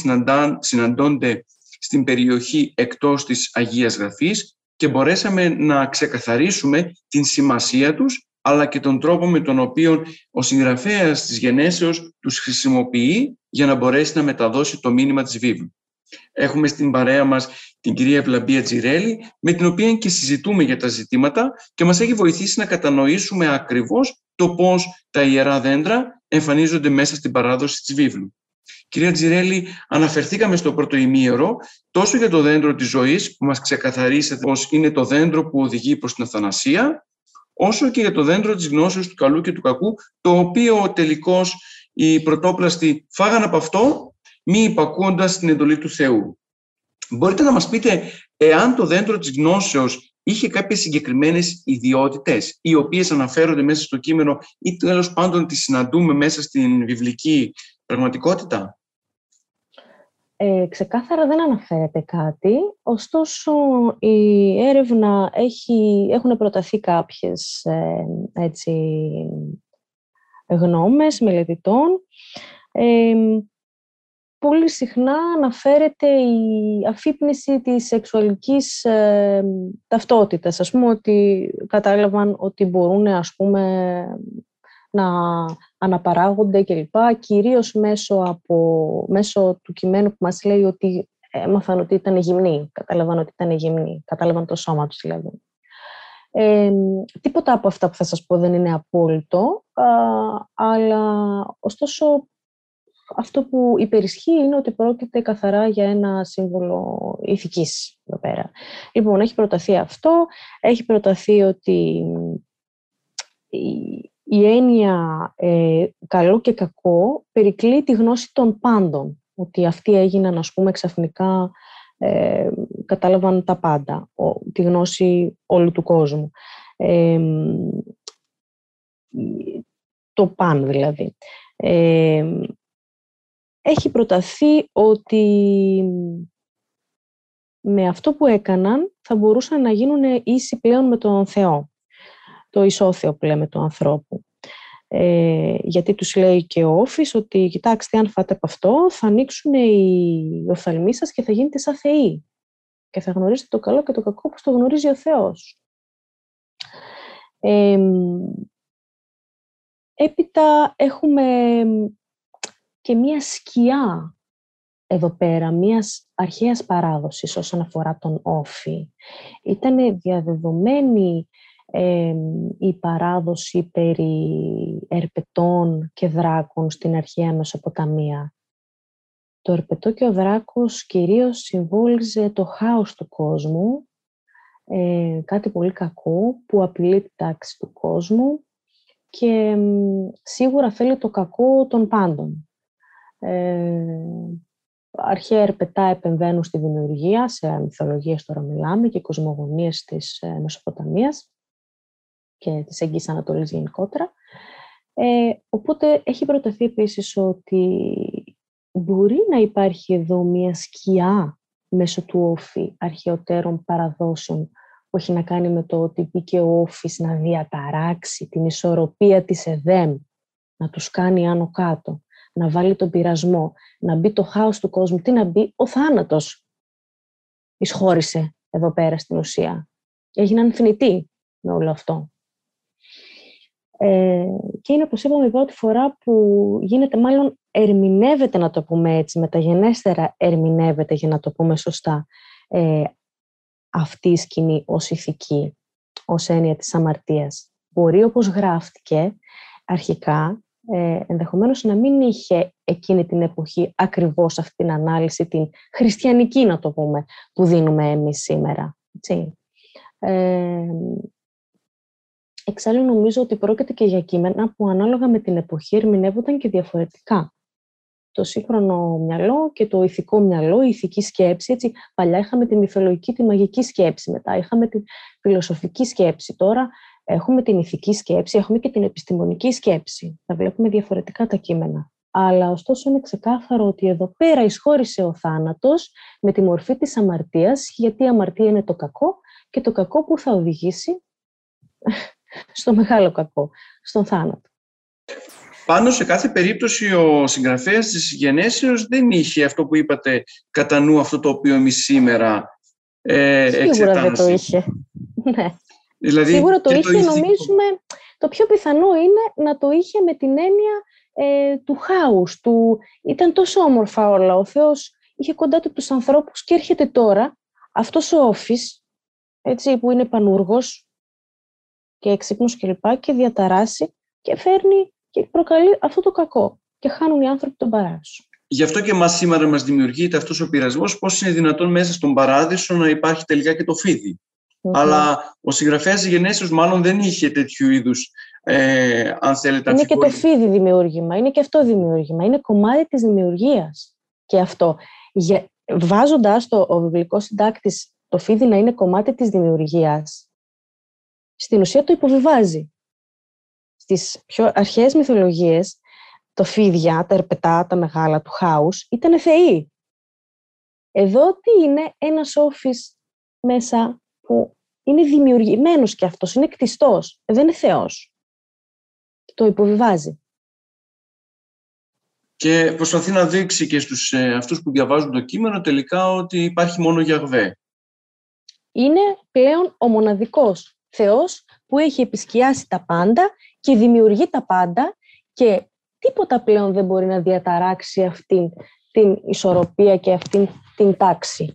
συναντώνται στην περιοχή εκτός της Αγίας Γραφής και μπορέσαμε να ξεκαθαρίσουμε την σημασία τους αλλά και τον τρόπο με τον οποίο ο συγγραφέας της γενέσεως τους χρησιμοποιεί για να μπορέσει να μεταδώσει το μήνυμα της βίβλου. Έχουμε στην παρέα μας την κυρία Ευλαμπία Τζιρέλη, με την οποία και συζητούμε για τα ζητήματα και μας έχει βοηθήσει να κατανοήσουμε ακριβώς το πώς τα ιερά δέντρα εμφανίζονται μέσα στην παράδοση της βίβλου. Κυρία Τζιρέλη, αναφερθήκαμε στο πρώτο ημίωρο τόσο για το δέντρο της ζωής που μας ξεκαθαρίσατε πως είναι το δέντρο που οδηγεί προς την αθανασία, όσο και για το δέντρο της γνώσεως του καλού και του κακού, το οποίο τελικώς οι πρωτόπλαστοι φάγαν από αυτό, μη υπακούοντας την εντολή του Θεού. Μπορείτε να μας πείτε εάν το δέντρο της γνώσεως είχε κάποιες συγκεκριμένες ιδιότητες οι οποίες αναφέρονται μέσα στο κείμενο ή τέλος πάντων τις συναντούμε μέσα στην βιβλική πραγματικότητα; Ε, ξεκάθαρα δεν αναφέρεται κάτι, ωστόσο η έρευνα έχει, έχουν προταθεί κάποιες ε, έτσι, γνώμες μελετητών. Ε, πολύ συχνά αναφέρεται η αφύπνιση της σεξουαλικής ε, ταυτότητας. Ας πούμε ότι κατάλαβαν ότι μπορούν ας πούμε, να αναπαράγονται κλπ. Κυρίως μέσω, από, μέσω του κειμένου που μας λέει ότι έμαθαν ότι ήταν γυμνοί. Κατάλαβαν ότι ήταν γυμνοί. Κατάλαβαν το σώμα τους δηλαδή. Ε, τίποτα από αυτά που θα σας πω δεν είναι απόλυτο, αλλά ωστόσο αυτό που υπερισχύει είναι ότι πρόκειται καθαρά για ένα σύμβολο ηθικής εδώ πέρα. Λοιπόν, έχει προταθεί αυτό, έχει προταθεί ότι η, έννοια ε, καλό και κακό περικλεί τη γνώση των πάντων, ότι αυτοί έγιναν, ας πούμε, ξαφνικά ε, κατάλαβαν τα πάντα, τη γνώση όλου του κόσμου. Ε, το παν δηλαδή. Ε, έχει προταθεί ότι με αυτό που έκαναν θα μπορούσαν να γίνουν ίσοι πλέον με τον Θεό. Το ισόθεο πλέον με τον ανθρώπου. Ε, γιατί τους λέει και ο Όφης ότι κοιτάξτε αν φάτε από αυτό θα ανοίξουν οι οφθαλμοί σας και θα γίνετε σαν θεοί και θα γνωρίσετε το καλό και το κακό που το γνωρίζει ο Θεός. Ε, έπειτα έχουμε και μία σκιά εδώ πέρα, μίας αρχαίας παράδοσης όσον αφορά τον όφη. Ήταν διαδεδομένη η παράδοση περί ερπετών και δράκων στην αρχαία Μεσοποταμία. Το ερπετό και ο δράκος κυρίως συμβόλιζε το χάος του κόσμου, ε, κάτι πολύ κακό που απειλεί τη τάξη του κόσμου και σίγουρα θέλει το κακό των πάντων. Ε, αρχαία ερπετά επεμβαίνουν στη δημιουργία, σε μυθολογίες τώρα μιλάμε και κοσμογονίες της ε, Μεσοποταμίας και της Εγγύης Ανατολής γενικότερα. Ε, οπότε έχει προταθεί επίσης ότι μπορεί να υπάρχει εδώ μια σκιά μέσω του όφη αρχαιοτέρων παραδόσεων που έχει να κάνει με το ότι μπήκε ο όφης να διαταράξει την ισορροπία της ΕΔΕΜ, να τους κάνει άνω κάτω να βάλει τον πειρασμό, να μπει το χάος του κόσμου. Τι να μπει, ο θάνατος εισχώρησε εδώ πέρα στην ουσία. Έγιναν θνητοί με όλο αυτό. Ε, και είναι, όπως είπαμε, η πρώτη φορά που γίνεται, μάλλον ερμηνεύεται, να το πούμε έτσι, μεταγενέστερα ερμηνεύεται, για να το πούμε σωστά, ε, αυτή η σκηνή ως ηθική, ως έννοια της αμαρτίας. Μπορεί, όπως γράφτηκε αρχικά, ε, ενδεχομένως να μην είχε εκείνη την εποχή ακριβώς αυτή την ανάλυση, την χριστιανική να το πούμε, που δίνουμε εμείς σήμερα. Έτσι. Ε, εξάλλου νομίζω ότι πρόκειται και για κείμενα που ανάλογα με την εποχή ερμηνεύονταν και διαφορετικά. Το σύγχρονο μυαλό και το ηθικό μυαλό, η ηθική σκέψη. Έτσι, παλιά είχαμε τη μυθολογική, τη μαγική σκέψη, μετά είχαμε τη φιλοσοφική σκέψη. Τώρα Έχουμε την ηθική σκέψη, έχουμε και την επιστημονική σκέψη. Θα βλέπουμε διαφορετικά τα κείμενα. Αλλά ωστόσο είναι ξεκάθαρο ότι εδώ πέρα εισχώρησε ο θάνατος με τη μορφή της αμαρτίας, γιατί η αμαρτία είναι το κακό και το κακό που θα οδηγήσει στο μεγάλο κακό, στον θάνατο. Πάνω σε κάθε περίπτωση ο συγγραφέας της γενέσεως δεν είχε αυτό που είπατε κατά νου αυτό το οποίο εμείς σήμερα ε, Σίγουρα δεν το είχε. Ναι. Δηλαδή, Σίγουρα το είχε, νομίζουμε, το πιο πιθανό είναι να το είχε με την έννοια ε, του χάους, του... ήταν τόσο όμορφα όλα, ο Θεός είχε κοντά του τους ανθρώπους και έρχεται τώρα αυτός ο όφης, έτσι, που είναι πανούργος και έξυπνος και λοιπά και διαταράσει και φέρνει και προκαλεί αυτό το κακό και χάνουν οι άνθρωποι τον παράδεισο. Γι' αυτό και μας σήμερα μας δημιουργείται αυτός ο πειρασμός πώς είναι δυνατόν μέσα στον παράδεισο να υπάρχει τελικά και το φιδι Αλλά ο συγγραφέας Γενέσεως μάλλον δεν είχε τέτοιου είδους, ε, αν θέλετε, Είναι και το φίδι δημιούργημα, είναι και αυτό δημιούργημα, είναι κομμάτι της δημιουργίας και αυτό. Για, βάζοντας το, ο βιβλικός συντάκτης το φίδι να είναι κομμάτι της δημιουργίας, στην ουσία το υποβιβάζει. Στις πιο αρχαίες μυθολογίες, το φίδια, τα ερπετά, τα μεγάλα του χάους, ήταν θεοί. Εδώ τι είναι ένας όφης μέσα που είναι δημιουργημένος και αυτός, είναι κτιστός, δεν είναι θεός. Το υποβιβάζει. Και προσπαθεί να δείξει και στους ε, αυτούς που διαβάζουν το κείμενο τελικά ότι υπάρχει μόνο Γιαγβέ. Είναι πλέον ο μοναδικός Θεός που έχει επισκιάσει τα πάντα και δημιουργεί τα πάντα και τίποτα πλέον δεν μπορεί να διαταράξει αυτήν την ισορροπία και αυτήν την τάξη.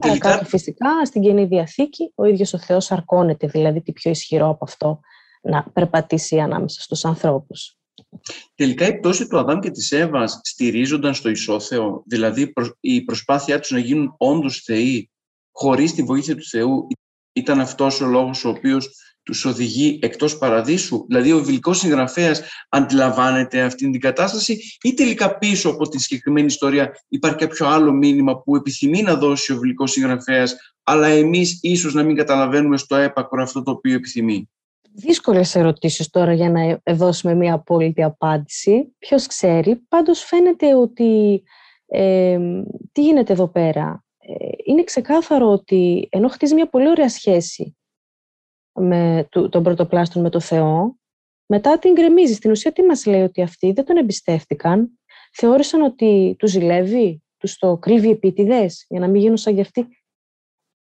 Τελικά... φυσικά στην Καινή Διαθήκη ο ίδιος ο Θεός αρκώνεται, δηλαδή τι πιο ισχυρό από αυτό να περπατήσει ανάμεσα στους ανθρώπους. Τελικά η πτώση του Αδάμ και της Εύας στηρίζονταν στο Ισόθεο, δηλαδή η προσπάθειά τους να γίνουν όντως θεοί χωρίς τη βοήθεια του Θεού ήταν αυτός ο λόγος ο οποίος τους οδηγεί εκτός παραδείσου; Δηλαδή ο βιβλικός συγγραφέας αντιλαμβάνεται αυτήν την κατάσταση ή τελικά πίσω από την συγκεκριμένη ιστορία υπάρχει κάποιο άλλο μήνυμα που επιθυμεί να δώσει ο βιβλικός συγγραφέας αλλά εμείς ίσως να μην καταλαβαίνουμε στο έπακρο αυτό το οποίο επιθυμεί; Δύσκολες ερωτήσεις τώρα για να δώσουμε μια απόλυτη απάντηση. Ποιος ξέρει. Πάντως φαίνεται ότι ε, τι γίνεται εδώ πέρα; Ε, είναι ξεκάθαρο ότι ενώ χτίζει μια πολύ ωραία σχέση με τον πρωτοπλάστων με το Θεό, μετά την γκρεμίζει. Στην ουσία τι μας λέει ότι αυτοί δεν τον εμπιστεύτηκαν, θεώρησαν ότι τους ζηλεύει, τους το κρύβει επίτηδες για να μην γίνουν σαν κι αυτοί.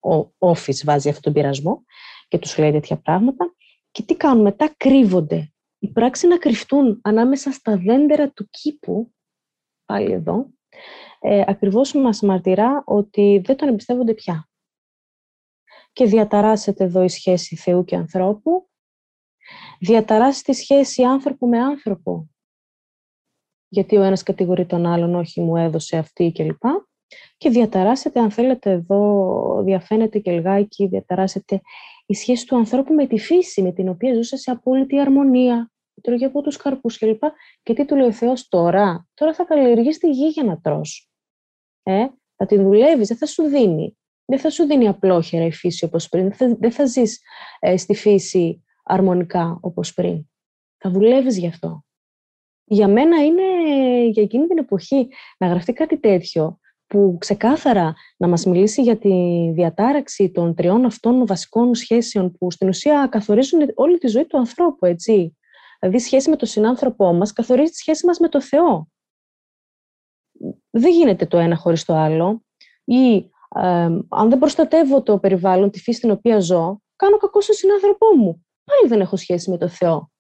Ο Όφης βάζει αυτόν τον πειρασμό και τους λέει τέτοια πράγματα. Και τι κάνουν μετά, κρύβονται. Η πράξη να κρυφτούν ανάμεσα στα δέντερα του κήπου, πάλι εδώ, ε, ακριβώς μας μαρτυρά ότι δεν τον εμπιστεύονται πια και διαταράσσεται εδώ η σχέση Θεού και ανθρώπου. Διαταράσσεται η σχέση άνθρωπο με άνθρωπο. Γιατί ο ένας κατηγορεί τον άλλον, όχι μου έδωσε αυτή κλπ. Και διαταράσσεται, αν θέλετε, εδώ διαφαίνεται και λιγάκι, διαταράσσεται η σχέση του ανθρώπου με τη φύση, με την οποία ζούσε σε απόλυτη αρμονία. Τρώγε από τους καρπούς κλπ. Και τι του λέει ο Θεός τώρα, τώρα θα καλλιεργείς τη γη για να τρως. Ε, θα τη δουλεύεις, δεν θα σου δίνει δεν θα σου δίνει απλόχερα η φύση όπως πριν. Δεν θα, δεν θα ζεις ε, στη φύση αρμονικά όπως πριν. Θα δουλεύεις γι' αυτό. Για μένα είναι για εκείνη την εποχή να γραφτεί κάτι τέτοιο που ξεκάθαρα να μας μιλήσει για τη διατάραξη των τριών αυτών βασικών σχέσεων που στην ουσία καθορίζουν όλη τη ζωή του ανθρώπου, έτσι. Δηλαδή, σχέση με τον συνάνθρωπό μας καθορίζει τη σχέση μας με το Θεό. Δεν γίνεται το ένα χωρίς το άλλο. Ή αν δεν προστατεύω το περιβάλλον, τη φύση στην οποία ζω, κάνω κακό στον συνάνθρωπό μου. Πάλι δεν έχω σχέση με το Θεό.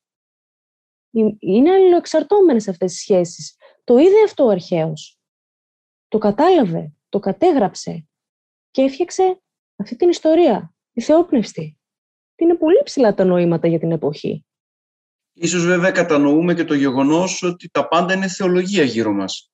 Είναι αλληλοεξαρτώμενες αυτές οι σχέσεις. Το είδε αυτό ο αρχαίος. Το κατάλαβε, το κατέγραψε και έφτιαξε αυτή την ιστορία, τη θεόπνευστη. Είναι πολύ ψηλά τα νοήματα για την εποχή. Ίσως βέβαια κατανοούμε και το γεγονός ότι τα πάντα είναι θεολογία γύρω μας.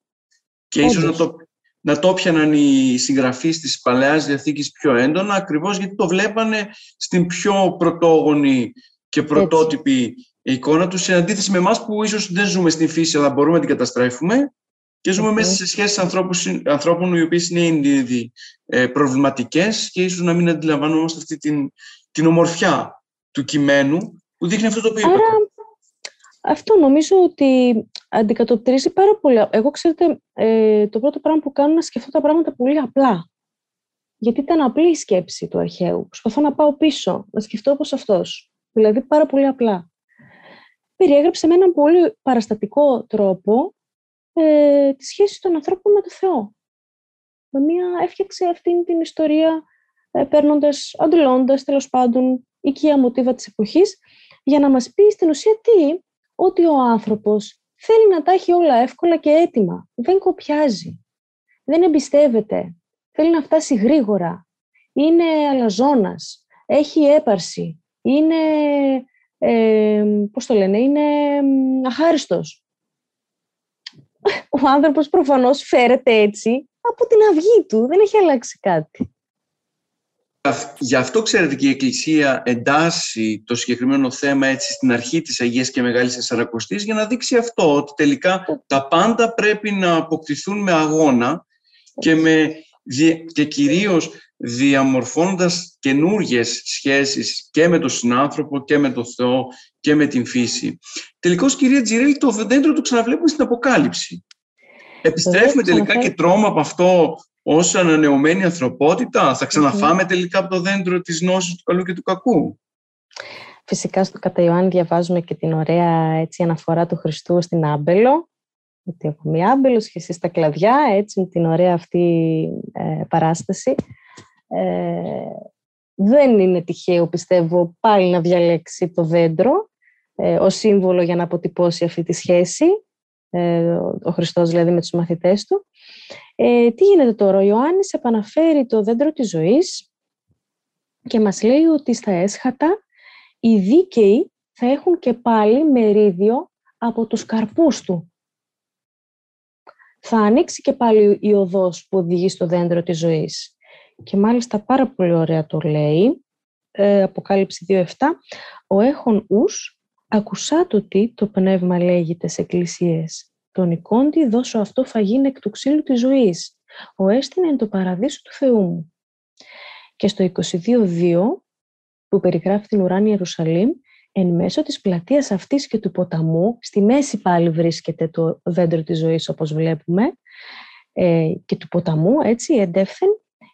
Και ίσως να το, να το πιαναν οι συγγραφείς της Παλαιάς Διαθήκης πιο έντονα, ακριβώς γιατί το βλέπανε στην πιο πρωτόγονη και πρωτότυπη εικόνα τους, σε αντίθεση με εμάς που ίσως δεν ζούμε στην φύση, αλλά μπορούμε να την καταστρέφουμε και ζούμε μέσα σε σχέσεις ανθρώπων, ανθρώπων οι οποίες είναι ήδη ε, προβληματικές και ίσως να μην αντιλαμβανόμαστε αυτή την, την ομορφιά του κειμένου που δείχνει αυτό το οποίο Άρα, αυτό νομίζω ότι αντικατοπτρίζει πάρα πολύ. Εγώ, ξέρετε, ε, το πρώτο πράγμα που κάνω είναι να σκεφτώ τα πράγματα πολύ απλά. Γιατί ήταν απλή η σκέψη του αρχαίου. Προσπαθώ να πάω πίσω, να σκεφτώ όπως αυτός. Δηλαδή πάρα πολύ απλά. περιέγραψε με έναν πολύ παραστατικό τρόπο ε, τη σχέση των ανθρώπων με το Θεό. Με μία έφτιαξε αυτήν την ιστορία ε, παίρνοντας, αντιλώντας τέλος πάντων οικία μοτίβα της εποχής για να μας πει στην ουσία τι, ότι ο άνθρωπος θέλει να τα έχει όλα εύκολα και έτοιμα. Δεν κοπιάζει. Δεν εμπιστεύεται. Θέλει να φτάσει γρήγορα. Είναι αλαζόνας. Έχει έπαρση. Είναι, ε, πώς το λένε, είναι αχάριστος. Ο άνθρωπος προφανώς φέρεται έτσι από την αυγή του. Δεν έχει αλλάξει κάτι. Γι' αυτό ξέρετε και η Εκκλησία εντάσσει το συγκεκριμένο θέμα έτσι στην αρχή της Αγίας και Μεγάλης Τεσσαρακοστής για να δείξει αυτό, ότι τελικά τα πάντα πρέπει να αποκτηθούν με αγώνα και, με, και κυρίως διαμορφώνοντας καινούργιες σχέσεις και με τον συνάνθρωπο και με τον Θεό και με την φύση. Τελικώς, κυρία Τζιρέλη, το δέντρο το ξαναβλέπουμε στην Αποκάλυψη. Επιστρέφουμε τελικά και τρώμε από αυτό ως ανανεωμένη ανθρωπότητα. Θα ξαναφάμε τελικά από το δέντρο της γνώσης του καλού και του κακού. Φυσικά στο κατά Ιωάννη διαβάζουμε και την ωραία έτσι, αναφορά του Χριστού στην Άμπελο, ότι έχω μία Άμπελος και εσύ στα κλαδιά, έτσι με την ωραία αυτή ε, παράσταση. Ε, δεν είναι τυχαίο, πιστεύω, πάλι να διαλέξει το δέντρο ε, ως σύμβολο για να αποτυπώσει αυτή τη σχέση, ε, ο Χριστός δηλαδή με τους μαθητές του. Ε, τι γίνεται τώρα, ο Ιωάννης επαναφέρει το δέντρο της ζωής και μας λέει ότι στα έσχατα οι δίκαιοι θα έχουν και πάλι μερίδιο από τους καρπούς του. Θα ανοίξει και πάλι η οδός που οδηγεί στο δέντρο της ζωής. Και μάλιστα πάρα πολύ ωραία το λέει, ε, Αποκάλυψη 2.7, «Ο έχων ους, ακουσάτο τι το πνεύμα λέγεται σε εκκλησίες τον εικόντι δώσω αυτό φαγήν εκ του ξύλου της ζωής. Ο έστεινε εν το παραδείσο του Θεού μου. Και στο 22.2 που περιγράφει την ουράνια Ιερουσαλήμ, εν μέσω της πλατείας αυτής και του ποταμού, στη μέση πάλι βρίσκεται το δέντρο της ζωής όπως βλέπουμε, ε, και του ποταμού, έτσι, εντεύθεν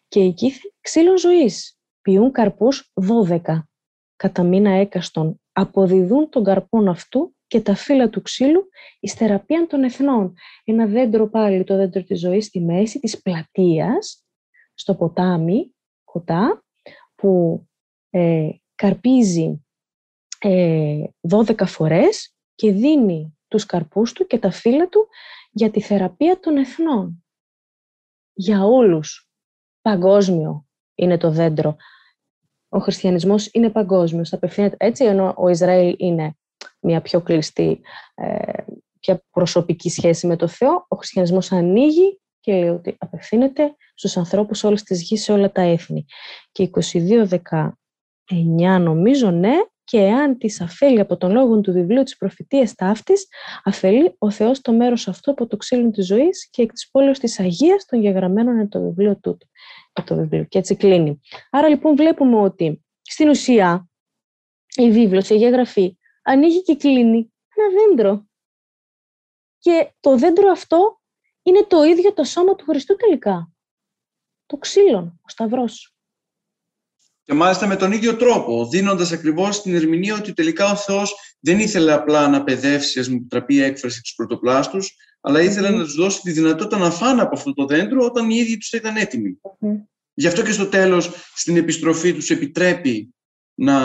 και εκεί ξύλων ζωής. Πιούν καρπούς 12, κατά μήνα έκαστον, αποδιδούν τον καρπόν αυτού και τα φύλλα του ξύλου η θεραπεία των εθνών. Ένα δέντρο πάλι, το δέντρο της ζωής στη μέση της πλατείας, στο ποτάμι, κοντά, που ε, καρπίζει ε, 12 φορές και δίνει τους καρπούς του και τα φύλλα του για τη θεραπεία των εθνών. Για όλους. Παγκόσμιο είναι το δέντρο. Ο χριστιανισμός είναι παγκόσμιος, απευθύνεται έτσι, ενώ ο Ισραήλ είναι μια πιο κλειστή, ε, πιο προσωπική σχέση με το Θεό, ο χριστιανισμός ανοίγει και λέει ότι απευθύνεται στους ανθρώπους όλες τις γης, σε όλα τα έθνη. Και 22-19 νομίζω, ναι, και εάν της αφέλει από τον λόγο του βιβλίου της προφητείας ταύτης, αφελεί ο Θεός το μέρος αυτό από το ξύλο της ζωής και εκ της πόλεως της Αγίας των γεγραμμένων είναι το βιβλίο τούτο. Το βιβλίο. Και έτσι κλείνει. Άρα λοιπόν βλέπουμε ότι στην ουσία η βίβλος, η γεγραφή ανοίγει και κλείνει ένα δέντρο. Και το δέντρο αυτό είναι το ίδιο το σώμα του Χριστού τελικά. Το ξύλο, ο Σταυρός. Και μάλιστα με τον ίδιο τρόπο, δίνοντας ακριβώς την ερμηνεία ότι τελικά ο Θεός δεν ήθελε απλά να παιδεύσει, ας μου τραπεί έκφραση τους πρωτοπλάστους, αλλά ήθελε να τους δώσει τη δυνατότητα να φάνε από αυτό το δέντρο όταν οι ίδιοι τους ήταν έτοιμοι. Γι' αυτό και στο τέλος, στην επιστροφή τους επιτρέπει να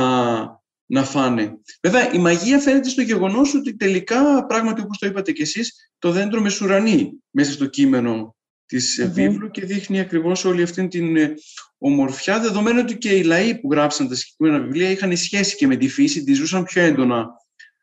να φάνε. Βέβαια, η μαγεία φαίνεται στο γεγονός ότι τελικά, πράγματι όπως το είπατε κι εσείς, το δέντρο μεσουρανεί μέσα στο κείμενο της mm βίβλου και δείχνει ακριβώς όλη αυτή την ε, ομορφιά, δεδομένου ότι και οι λαοί που γράψαν τα συγκεκριμένα βιβλία είχαν σχέση και με τη φύση, τη ζούσαν πιο έντονα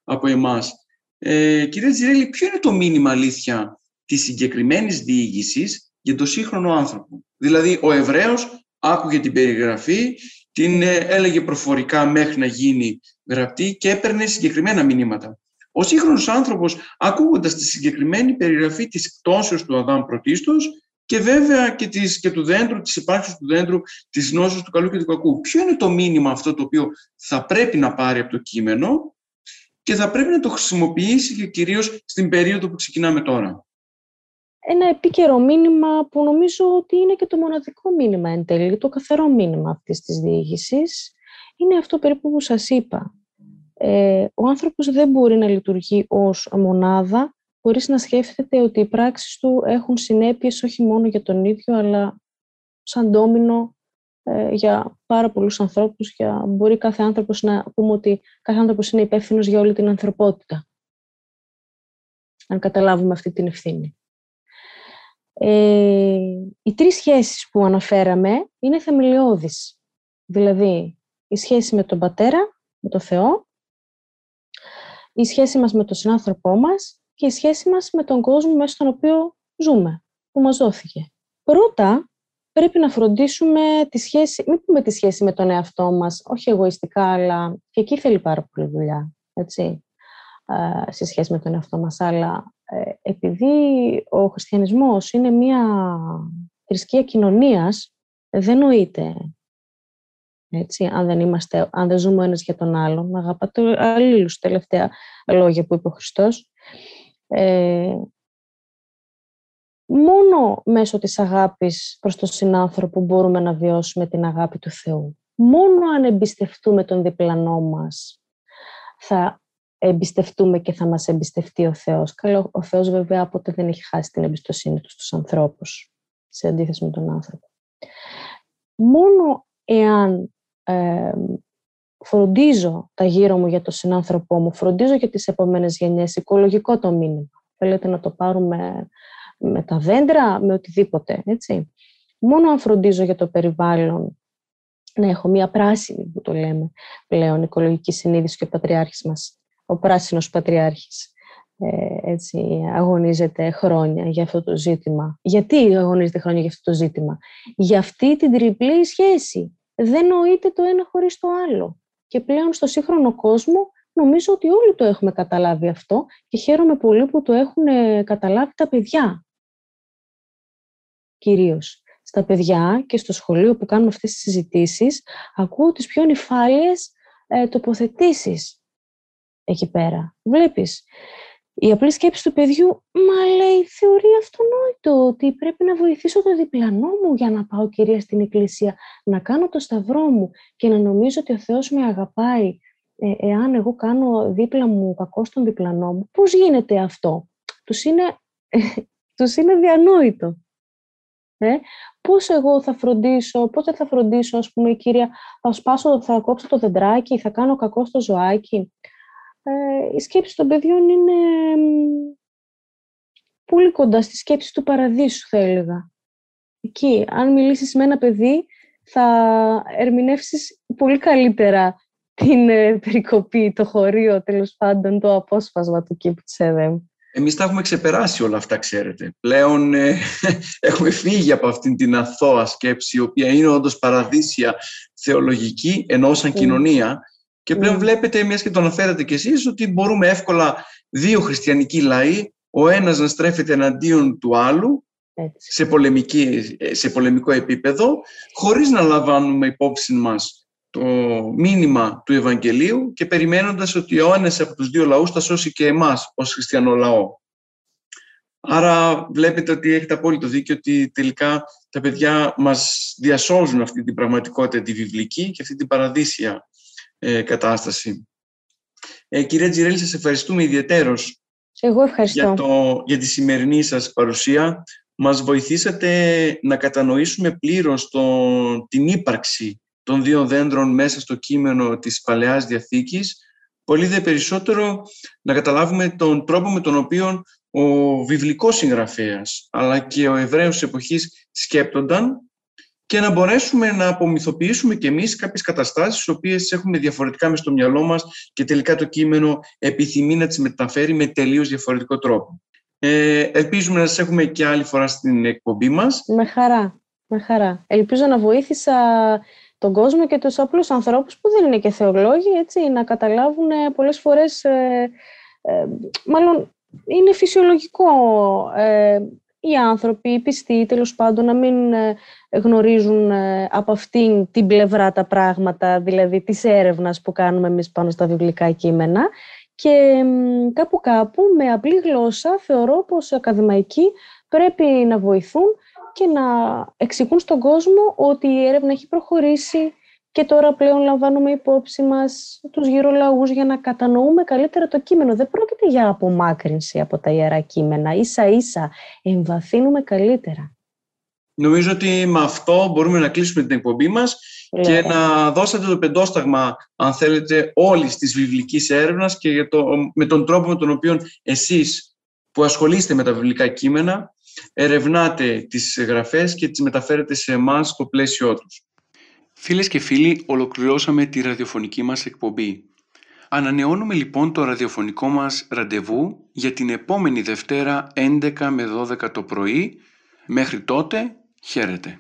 από εμάς. Ε, κύριε Τζιρέλη, ποιο είναι το μήνυμα αλήθεια της συγκεκριμένης διήγησης για τον σύγχρονο άνθρωπο; Δηλαδή, ο Εβραίος άκουγε την περιγραφή την ε, έλεγε προφορικά μέχρι να γίνει γραπτή και έπαιρνε συγκεκριμένα μηνύματα. Ο σύγχρονος άνθρωπος, ακούγοντας τη συγκεκριμένη περιγραφή της πτώσεως του Αδάμ πρωτίστως και βέβαια και, της, και του δέντρου, της υπάρξης του δέντρου, της γνώσης του καλού και του κακού. Ποιο είναι το μήνυμα αυτό το οποίο θα πρέπει να πάρει από το κείμενο; Και θα πρέπει να το χρησιμοποιήσει και κυρίως στην περίοδο που ξεκινάμε τώρα ένα επίκαιρο μήνυμα που νομίζω ότι είναι και το μοναδικό μήνυμα εν τέλει, το καθαρό μήνυμα αυτής της διήγησης, είναι αυτό περίπου που σας είπα. ε, ο άνθρωπος δεν μπορεί να λειτουργεί ως μονάδα χωρίς να σκέφτεται ότι οι πράξεις του έχουν συνέπειες όχι μόνο για τον ίδιο, αλλά σαν ντόμινο ε, για πάρα πολλούς ανθρώπους. Για, μπορεί κάθε άνθρωπος να πούμε ότι κάθε άνθρωπος είναι υπεύθυνος για όλη την ανθρωπότητα. Αν καταλάβουμε αυτή την ευθύνη. Ε, οι τρεις σχέσεις που αναφέραμε είναι θεμελιώδεις. Δηλαδή, η σχέση με τον Πατέρα, με τον Θεό, η σχέση μας με τον συνάνθρωπό μας και η σχέση μας με τον κόσμο μέσα στον οποίο ζούμε, που μας δόθηκε. Πρώτα, πρέπει να φροντίσουμε τη σχέση, μην πούμε τη σχέση με τον εαυτό μας, όχι εγωιστικά, αλλά και εκεί θέλει πάρα πολύ δουλειά, έτσι, ε, σε σχέση με τον εαυτό μας, αλλά ε, επειδή ο χριστιανισμός είναι μια θρησκεία κοινωνίας, δεν νοείται έτσι, αν δεν, είμαστε, αν δεν ζούμε ο ένας για τον άλλον, να αγαπάτε αλλήλους, τελευταία λόγια που είπε ο Χριστός. Ε, μόνο μέσω της αγάπης προς τον συνάνθρωπο μπορούμε να βιώσουμε την αγάπη του Θεού. Μόνο αν εμπιστευτούμε τον διπλανό μας θα εμπιστευτούμε και θα μας εμπιστευτεί ο Θεός. Καλό, ο Θεός βέβαια ποτέ δεν έχει χάσει την εμπιστοσύνη του στους ανθρώπους, σε αντίθεση με τον άνθρωπο. Μόνο εάν ε, φροντίζω τα γύρω μου για τον συνάνθρωπό μου, φροντίζω για τις επόμενες γενιές, οικολογικό το μήνυμα. Θέλετε να το πάρουμε με τα δέντρα, με οτιδήποτε, έτσι. Μόνο αν φροντίζω για το περιβάλλον, να έχω μία πράσινη, που το λέμε πλέον, οικολογική συνείδηση και ο πατριάρχης μας, ο πράσινος πατριάρχης, ε, έτσι, αγωνίζεται χρόνια για αυτό το ζήτημα. Γιατί αγωνίζεται χρόνια για αυτό το ζήτημα; Για αυτή την τριπλή σχέση. Δεν νοείται το ένα χωρίς το άλλο. Και πλέον στο σύγχρονο κόσμο νομίζω ότι όλοι το έχουμε καταλάβει αυτό και χαίρομαι πολύ που το έχουν ε, καταλάβει τα παιδιά κυρίως στα παιδιά και στο σχολείο που κάνουμε αυτές τις συζητήσεις, ακούω τις πιο νυφάλιες ε, τοποθετήσεις εκεί πέρα. Βλέπεις, η απλή σκέψη του παιδιού, μα λέει, θεωρεί αυτονόητο ότι πρέπει να βοηθήσω το διπλανό μου για να πάω κυρία στην εκκλησία, να κάνω το σταυρό μου και να νομίζω ότι ο Θεός με αγαπάει ε, εάν εγώ κάνω δίπλα μου κακό στον διπλανό μου. Πώς γίνεται αυτό; Τους είναι, τους είναι διανόητο. Ε, πώς εγώ θα φροντίσω, πότε θα φροντίσω, ας πούμε, η κυρία, θα σπάσω, θα κόψω το δεντράκι, θα κάνω κακό στο ζωάκι. Ε, η σκέψη των παιδιών είναι πολύ κοντά στη σκέψη του παραδείσου, θα έλεγα. Εκεί, αν μιλήσεις με ένα παιδί, θα ερμηνεύσεις πολύ καλύτερα την ε, περικοπή, το χωρίο, τέλος πάντων, το απόσπασμα του κήπου της ΕΔΕΜ. Εμείς τα έχουμε ξεπεράσει όλα αυτά, ξέρετε. Πλέον ε, έχουμε φύγει από αυτήν την αθώα σκέψη, η οποία είναι όντως παραδείσια θεολογική, ενώ σαν mm. κοινωνία. Και πλέον mm. βλέπετε, μιας και το αναφέρατε κι εσείς, ότι μπορούμε εύκολα δύο χριστιανικοί λαοί, ο ένας να στρέφεται εναντίον του άλλου, σε, πολεμική, σε πολεμικό επίπεδο, χωρίς να λαμβάνουμε υπόψη μας το μήνυμα του Ευαγγελίου και περιμένοντας ότι ο ένας από τους δύο λαούς θα σώσει και εμάς ως χριστιανό λαό. Άρα βλέπετε ότι έχετε απόλυτο δίκιο ότι τελικά τα παιδιά μας διασώζουν αυτή την πραγματικότητα τη βιβλική και αυτή την παραδείσια ε, κατάσταση. Ε, κυρία Τζιρέλη, σας ευχαριστούμε ιδιαίτερος Εγώ ευχαριστώ. Για, το, για τη σημερινή σας παρουσία. Μας βοηθήσατε να κατανοήσουμε πλήρως το, την ύπαρξη των δύο δέντρων μέσα στο κείμενο της Παλαιάς Διαθήκης, πολύ δε περισσότερο να καταλάβουμε τον τρόπο με τον οποίο ο βιβλικός συγγραφέας αλλά και ο Εβραίος της εποχής σκέπτονταν και να μπορέσουμε να απομυθοποιήσουμε και εμείς κάποιες καταστάσεις τις οποίες έχουμε διαφορετικά μες στο μυαλό μας και τελικά το κείμενο επιθυμεί να τις μεταφέρει με τελείως διαφορετικό τρόπο. Ε, ελπίζουμε να σας έχουμε και άλλη φορά στην εκπομπή μας. Με χαρά, με χαρά. Ελπίζω να βοήθησα τον κόσμο και τους απλούς ανθρώπους που δεν είναι και θεολόγοι, έτσι, να καταλάβουν πολλές φορές, ε, ε, μάλλον είναι φυσιολογικό ε, οι άνθρωποι, οι πιστοί τέλος πάντων, να μην ε, γνωρίζουν από αυτήν την πλευρά τα πράγματα, δηλαδή της έρευνας που κάνουμε εμείς πάνω στα βιβλικά κείμενα. Και κάπου κάπου με απλή γλώσσα θεωρώ πως οι ακαδημαϊκοί πρέπει να βοηθούν και να εξηγούν στον κόσμο ότι η έρευνα έχει προχωρήσει και τώρα πλέον λαμβάνουμε υπόψη μας τους γύρω λαούς για να κατανοούμε καλύτερα το κείμενο. Δεν πρόκειται για απομάκρυνση από τα ιερά κείμενα. Ίσα ίσα εμβαθύνουμε καλύτερα. Νομίζω ότι με αυτό μπορούμε να κλείσουμε την εκπομπή μας και να δώσετε το πεντόσταγμα, αν θέλετε, όλης της βιβλικής έρευνας και για το, με τον τρόπο με τον οποίο εσείς που ασχολείστε με τα βιβλικά κείμενα ερευνάτε τις γραφές και τις μεταφέρετε σε εμάς στο πλαίσιό τους. Φίλες και φίλοι, ολοκληρώσαμε τη ραδιοφωνική μας εκπομπή. Ανανεώνουμε λοιπόν το ραδιοφωνικό μας ραντεβού για την επόμενη Δευτέρα 11 με 12 το πρωί. Μέχρι τότε, χαίρετε.